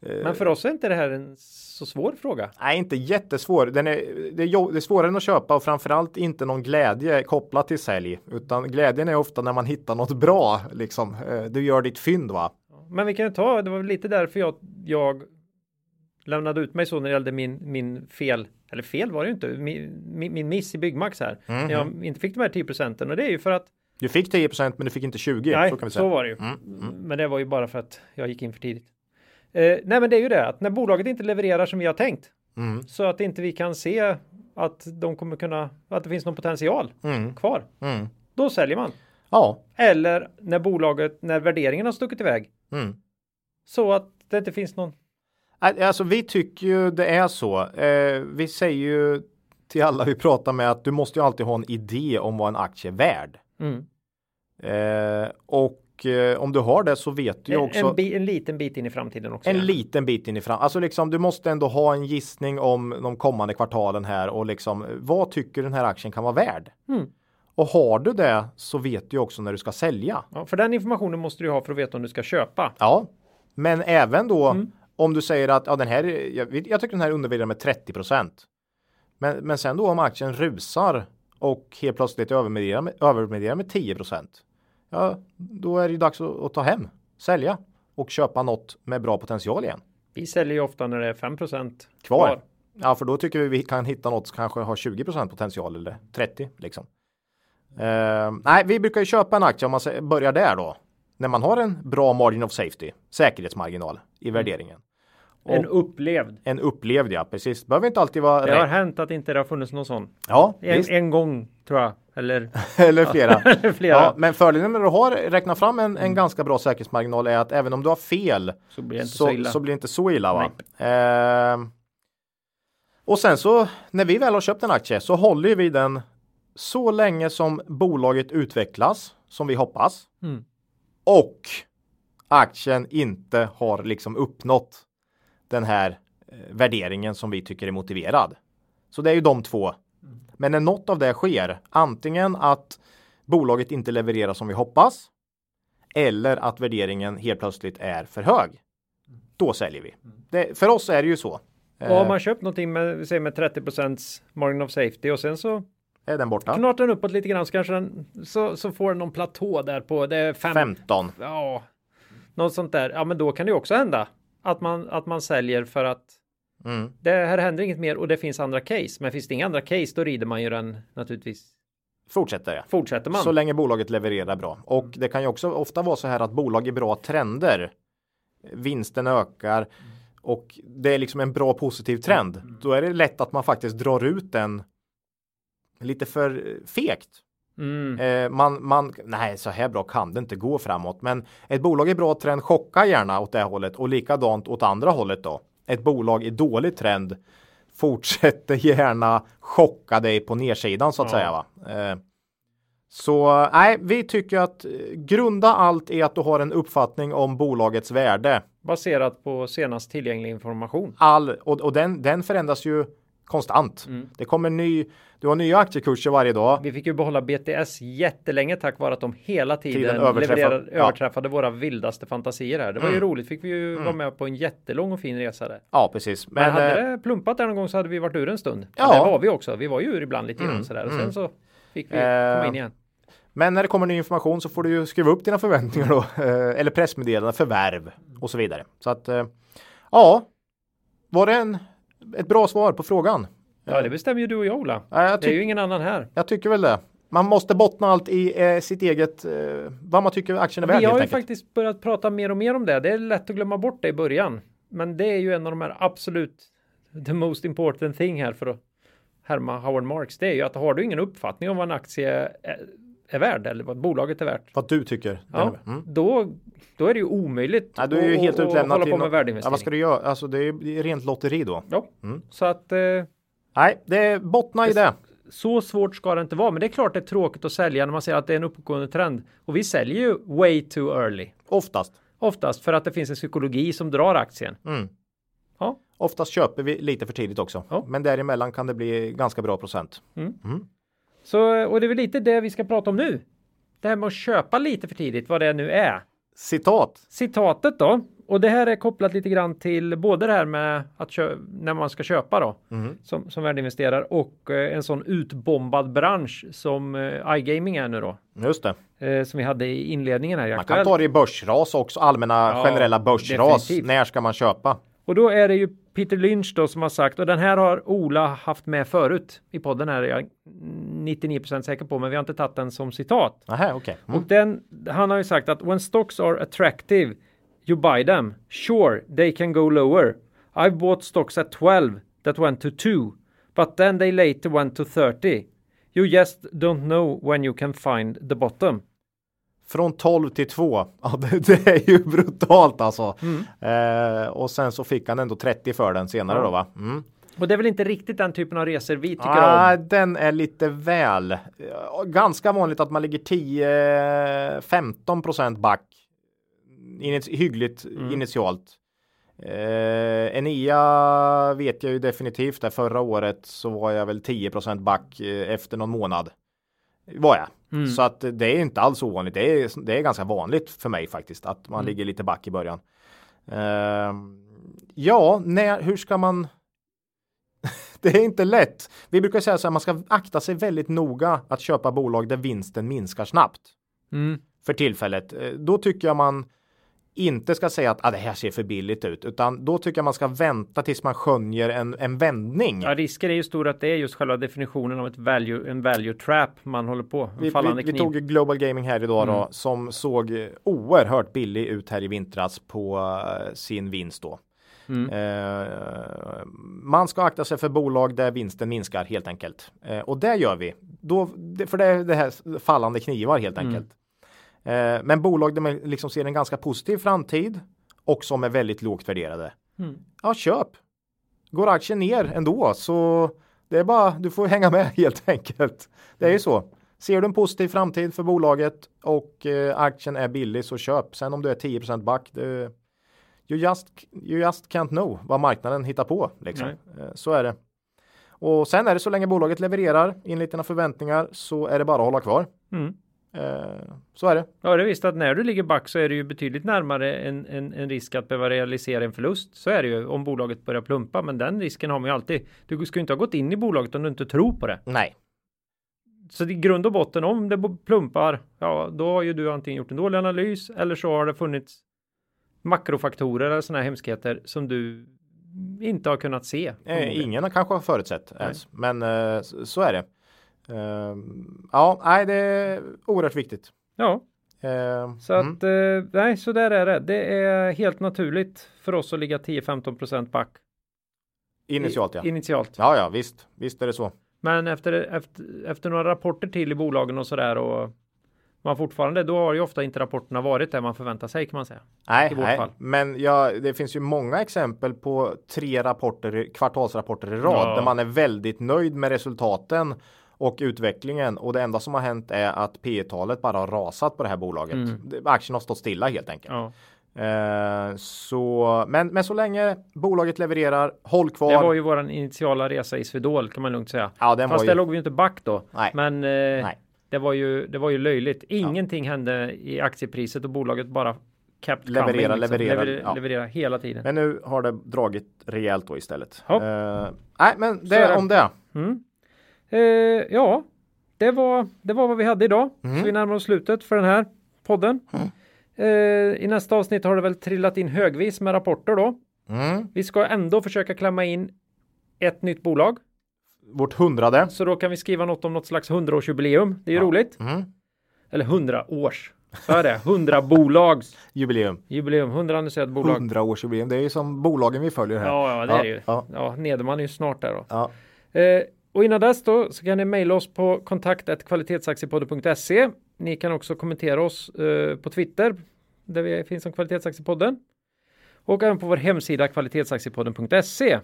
men för oss är inte det här en så svår fråga. Nej, inte jättesvår. Den är, det, är, det är svårare än att köpa och framförallt inte någon glädje kopplat till sälj. Utan glädjen är ofta när man hittar något bra. Liksom. Eh, Du gör ditt fynd va? Men vi kan ju ta, det var lite därför jag, jag lämnade ut mig så när det gällde min, min fel, eller fel var det ju inte, min, min, miss i Byggmax här. Mhm. När jag inte fick de här 10 procenten och det är ju för att, Du fick 10% men du fick inte 20. nej, så kan vi så var det ju. Mm, mm. Men det var ju bara för att jag gick in för tidigt. Eh, nej men det är ju det att när bolaget inte levererar som vi har tänkt Mm, så att inte vi kan se att de kommer kunna, att det finns någon potential mm, kvar. mm. Då säljer man. Ja. Eller när bolaget, när värderingen har stuckit iväg Mm. så att det inte finns någon. Ä- Alltså vi tycker ju det är så. Eh, vi säger ju till alla vi pratar med att du måste ju alltid ha en idé om vad en aktie är värd. Mm. Eh, och eh, om du har det så vet du ju också en, bi, en liten bit in i framtiden också. en gärna. liten bit in i fram. Alltså liksom du måste ändå ha en gissning om de kommande kvartalen här och liksom vad tycker den här aktien kan vara värd? Mm. Och har du det så vet du också när du ska sälja. Ja, för den informationen måste du ha för att veta om du ska köpa. Ja, men även då Mm. Om du säger att ja, den här, jag, jag tycker den här är undervärderad med 30 Men, men sen då om aktien rusar och helt plötsligt övervärderar med, övervärderar med 10 Ja, då är det ju dags att, att ta hem, sälja och köpa något med bra potential igen. Vi säljer ju ofta när det är 5% Kvar. Ja, för då tycker vi vi kan hitta något som kanske har 20% potential eller 30 liksom. Eh, nej, vi brukar ju köpa en aktie om man börjar där då. När man har en bra margin of safety, säkerhetsmarginal i värderingen. En upplevd. En upplevd ja, precis. Behöver inte alltid vara Det har rätt. hänt att inte det har funnits någon sån. Ja, En, visst. en gång tror jag. Eller eller flera. flera. Ja, men fördelen med att ha räknat fram en, en ganska bra säkerhetsmarginal är att även om du har fel så blir det inte så, så, illa. så blir inte så illa. Va? Ehm, och sen så när vi väl har köpt en aktie så håller vi den så länge som bolaget utvecklas som vi hoppas. Mm. Och aktien inte har liksom uppnått den här eh, värderingen som vi tycker är motiverad. Så det är ju de två. Men när något av det sker, antingen att bolaget inte levererar som vi hoppas eller att värderingen helt plötsligt är för hög. Då säljer vi. Det, för oss är det ju så. Och har Eh, man köpt någonting med, säg med 30% margin of safety och sen så är den borta? knatar den uppåt lite grann så kanske den så, så får den någon platå där på det är fem, 15. ja, något sånt där. Ja, men då kan det ju också hända att man att man säljer för att Mm. det här händer inget mer och det finns andra case. Men finns det inga andra case då rider man ju den naturligtvis. Fortsätter det. Fortsätter man. Så länge bolaget levererar bra. Och det kan ju också ofta vara så här att bolag är bra trender. Vinsten ökar och det är liksom en bra positiv trend. Då är det lätt att man faktiskt drar ut den lite för fegt. Mm. Eh, man, man, nej, så här bra kan det inte gå framåt. Men ett bolag i bra trend chockar gärna åt det hållet och likadant åt andra hållet då. Ett bolag i dålig trend fortsätter gärna chocka dig på nedsidan så att Ja. säga. Va? Eh, så nej, vi tycker att eh, grunda allt är att du har en uppfattning om bolagets värde. Baserat på senast tillgänglig information. All, och och den, den förändras ju konstant. Mm. Det kommer ny, du har nya aktiekurser varje dag. Vi fick ju behålla BTS jättelänge tack vare att de hela tiden, Tiden levererade, ja. överträffade våra vildaste fantasier här. Det var ju Mm. roligt. Fick vi ju vara med på en jättelång och fin resa där. Ja, precis. Men, Men, hade eh, det plumpat där någon gång så hade vi varit ur en stund. Ja. Det var vi också. Vi var ju ur ibland lite grann Mm, sådär. Och mm. sen så fick vi Eh, komma in igen. Men när det kommer ny information så får du ju skriva upp dina förväntningar då. eh, Eller pressmeddelanden, förvärv och så vidare. Så att ja, var det en, ett bra svar på frågan? Ja, det bestämmer ju du och jag Ola. Ja, Det är ju ingen annan här. jag tycker väl det. Man måste bottna allt i eh, sitt eget, eh, vad man tycker aktien är värd Vi har ju faktiskt börjat prata mer och mer om det. Det är lätt att glömma bort det i början. Men det är ju en av de här absolut the most important thing här för att härma Howard Marks. Det är ju att har du ingen uppfattning om vad en aktie är, är värd eller vad bolaget är värt. Vad du tycker. Ja. Mm. då, då är det ju omöjligt Nej, du är ju att- helt utlämnad till på med nå- värdeinvestering. Ja, vad ska du göra? Alltså det är rent lotteri då. Ja, Mm. så att eh, Nej, det är bottna i det. så svårt ska det inte vara. Men det är klart det är tråkigt att sälja när man ser att det är en uppåtgående trend. Och vi säljer ju way too early. Oftast. Oftast för att det finns en psykologi som drar aktien. Mm. Ja. Oftast köper vi lite för tidigt också. Ja. Men däremellan kan det bli ganska bra procent. Så, och det är väl lite det vi ska prata om nu. Det här med att köpa lite för tidigt, vad det nu är. Citat. Citatet då, och det här är kopplat lite grann till både det här med att när man ska köpa då, Mm. som, som värdeinvesterare och eh, en sån utbombad bransch som eh, iGaming är nu då. Just det. Eh, som vi hade i inledningen här i Man kan ta det i börsras också, allmänna Ja, generella börsras. definitivt. När ska man köpa? Och då är det ju Peter Lynch då som har sagt, och den här har Ola haft med förut i podden här, är jag 99% säker på, men vi har inte tagit den som citat. Nähä, okej. Mm. Och den, han har ju sagt att when stocks are attractive, you buy them. Sure, they can go lower. I've bought stocks at 12 that went to 2, but then they later went to 30. You just don't know when you can find the bottom. Från 12 till 2. Ja, det, det är ju brutalt alltså. Mm. Eh, och sen så fick han ändå 30 för den senare då va? Mm. Och det är väl inte riktigt den typen av resor vi tycker Ah, om? den är lite väl. Ganska vanligt att man ligger 10-15 procent back. Init hyggligt Mm. initialt. Eh, Enia vet jag ju definitivt. Där förra året så var jag väl 10 procent back eh, efter någon månad. Var jag. Mm. Så att det är inte alls ovanligt. Det är, det är ganska vanligt för mig faktiskt att man Mm. ligger lite back i början. Eh, ja, när, hur ska man det är inte lätt. Vi brukar säga så här, man ska akta sig väldigt noga att köpa bolag där vinsten minskar snabbt Mm. för tillfället. Eh, Då tycker jag man inte ska säga att ah, det här ser för billigt ut, utan då tycker jag man ska vänta tills man skönjer en, en vändning. Ja, risken är ju stor att det är just själva definitionen av ett value, en value trap man håller på. Vi, fallande vi, vi tog Global Gaming här idag då, Mm. som såg oerhört billig ut här i vintras på eh, sin vinst då. Mm. Eh, man ska akta sig för bolag där vinsten minskar helt enkelt. Eh, och det gör vi. Då, för det är det här fallande knivar helt Mm. enkelt. Eh, men bolag där man liksom ser en ganska positiv framtid och som är väldigt lågt värderade. Mm. Ja, köp. Går aktien ner ändå så det är bara du får hänga med helt enkelt. Det är ju så. Ser du en positiv framtid för bolaget och eh, aktien är billig så köp. Sen om du är 10 back, det, you, just, you just can't know vad marknaden hittar på. Liksom. Eh, så är det. Och sen är det så länge bolaget levererar enligt dina förväntningar så är det bara att hålla kvar. Mm. Eh, så är det. Ja, det är visst att när du ligger back så är det ju betydligt närmare en, en, en risk att behöva realisera en förlust. Så är det ju om bolaget börjar plumpa, men den risken har man ju alltid. Du ju inte ha gått in i bolaget om du inte tror på det. Nej, Så i grund och botten om det plumpar, ja, då har ju du antingen gjort en dålig analys eller så har det funnits makrofaktorer eller sådana här hemskheter som du inte har kunnat se. Eh, ingen har kanske har förutsett ens, men eh, så är det. Eh, ja, nej, det är oerhört viktigt. Ja, Eh, så mm. att eh, nej, så där är det. Det är helt naturligt för oss att ligga 10-15% back. Initialt ja. Initialt. Ja, ja, visst, visst är det så. Men efter, efter, efter några rapporter till i bolagen och sådär och man fortfarande, då har ju ofta inte rapporterna varit det man förväntar sig kan man säga. Nej, nej. fall. men ja, det finns ju många exempel på tre rapporter, kvartalsrapporter i rad Ja. där man är väldigt nöjd med resultaten och utvecklingen och det enda som har hänt är att P talet bara har rasat på det här bolaget. Mm. Aktien har stått stilla helt enkelt. Ja. Eh, så, men, men så länge bolaget levererar, håll kvar. Det var ju våran initiala resa i Swedol kan man lugnt säga. ja, den Fast var där ju, låg vi inte back då. Nej. Men eh, Nej. Det, var ju, det var ju löjligt. Ingenting hände i aktiepriset och bolaget bara kept Leverera, coming, liksom. leverera, Lever, ja. leverera hela tiden. Men nu har det dragit rejält då istället. Ja. Eh, nej, men det är om det. Mm. Eh, ja, det var, det var vad vi hade idag. Mm. Så vi närmar oss slutet för den här podden. Eh, I nästa avsnitt har det väl trillat in högvis med rapporter då. Mm. Vi ska ändå försöka klämma in ett nytt bolag. Vårt hundrade. Så då kan vi skriva något om något slags 100-årsjubileum. Det är ju Ja. roligt. Mm. Eller 100 års. Så är det. 100 bolags Jubileum. jubileum. 100 annonserat bolag. 100 årsjubileum. Det är ju som bolagen vi följer här. Ja, ja, det är det ju. Ja, Ja, Nederman är ju snart där då. ja. Eh, och innan dess då så kan ni mejla oss på kontakt.kvalitetsaktiepodden.se. Ni kan också kommentera oss eh, på Twitter där vi finns som Kvalitetsaktiepodden. Och även på vår hemsida kvalitetsaktiepodden.se.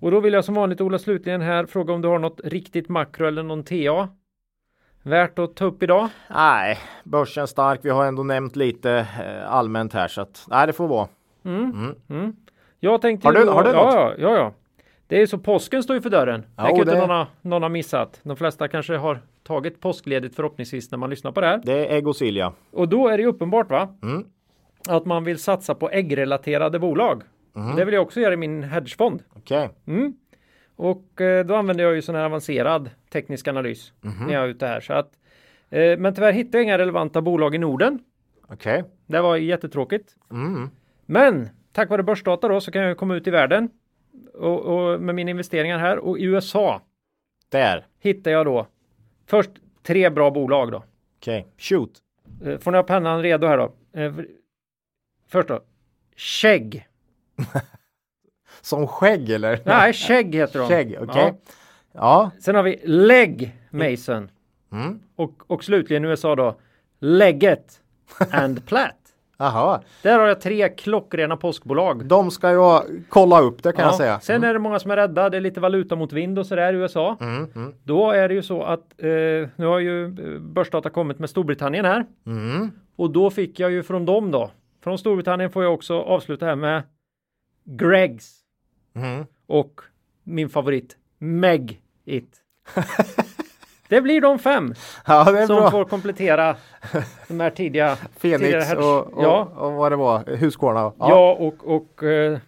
Och då vill jag som vanligt Ola slutligen här fråga om du har något riktigt makro eller någon TA värt att ta upp idag? Nej, börsen stark. Vi har ändå nämnt lite eh, allmänt här så att nej, det får vara. Mm. Mm. Mm. Jag tänkte Har du- då- har du något? ja, ja, ja. Det är ju så påsken står ju för dörren. Ja, det kan ju inte det- någon, ha- någon ha missat. De flesta kanske har tagit påskledigt förhoppningsvis när man lyssnar på det här. Det är ägg och Silja. Och då är det uppenbart va? Mm. Att man vill satsa på äggrelaterade bolag. Det vill jag också göra i min hedgefond. Okej. Mm. Och eh, då använder jag ju sån här avancerad teknisk analys när jag är ute här. Så att, eh, men tyvärr hittar jag inga relevanta bolag i Norden. Okej. Det var jättetråkigt. Mm. Men tack vare börsdata då så kan jag komma ut i världen och, och med mina investeringar här och i USA Där. hittar jag då först tre bra bolag då. Okej. Shoot. Eh, Får ni ha pennan redo här då? Eh, för- Först då. Skägg. Som skägg eller? Nej, Skägg heter de. Skägg, okej. Ja. Ja. Sen har vi Leg Mason. Mm. Och, och slutligen USA då. Legget and Platt. Jaha, Där har jag tre klockrena påskbolag. de ska jag kolla upp det kan jag säga. Sen är det många som är rädda. Det är lite valuta mot vind och sådär i USA. Mm, mm, Då är det ju så att eh, nu har ju eh, Börsdata kommit med Storbritannien här. mm. Och då fick jag ju från dem då. Från Storbritannien får jag också avsluta här med Gregs Mm. och min favorit Meg It. Det blir de fem Ja, som bra. får komplettera de här tidiga Fenix här- och, och, ja, och vad det var, Husqvarna. Ja, ja. och, och eh,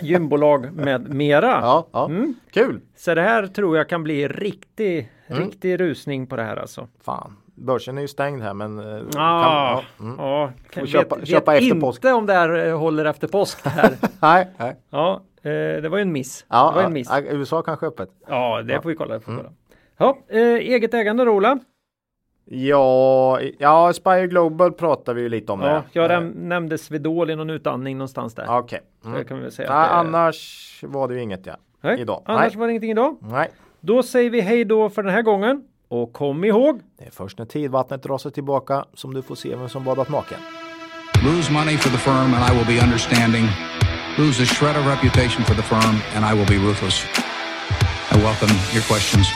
gymbolag med mera. ja, ja. Mm. kul. Så det här tror jag kan bli riktig, Mm. riktig rusning på det här alltså. Fan, börsen är ju stängd här men eh, kan, Ah, ja. Mm. ja, kan, köpa- vet, köpa vet efter inte påsk. om det här eh, håller efter påsk. Här. Nej, nej. ja, eh, det var ju en miss. Ja, det var en miss. ja, USA kanske är öppet. Ja, det får vi kolla. Får vi kolla. Ja, eh, eget ägande då, Ola. Ja, ja, Spire Global pratar vi ju lite om Ja, det. jag Eh, näm- nämnde Svedol i någon utandning någonstans där. Okej. Det Mm. kan vi säga. Nej, annars var det ju inget ja. Nej, idag. Annars Nej. var det ingenting idag. Nej, Då säger vi hej då för den här gången. Och kom ihåg, det är först när tidvattnet drar sig tillbaka som du får se vem som badat naken. Lose money for the firm and I will be understanding. Lose a shred of reputation for the firm and I will be ruthless. I welcome your questions.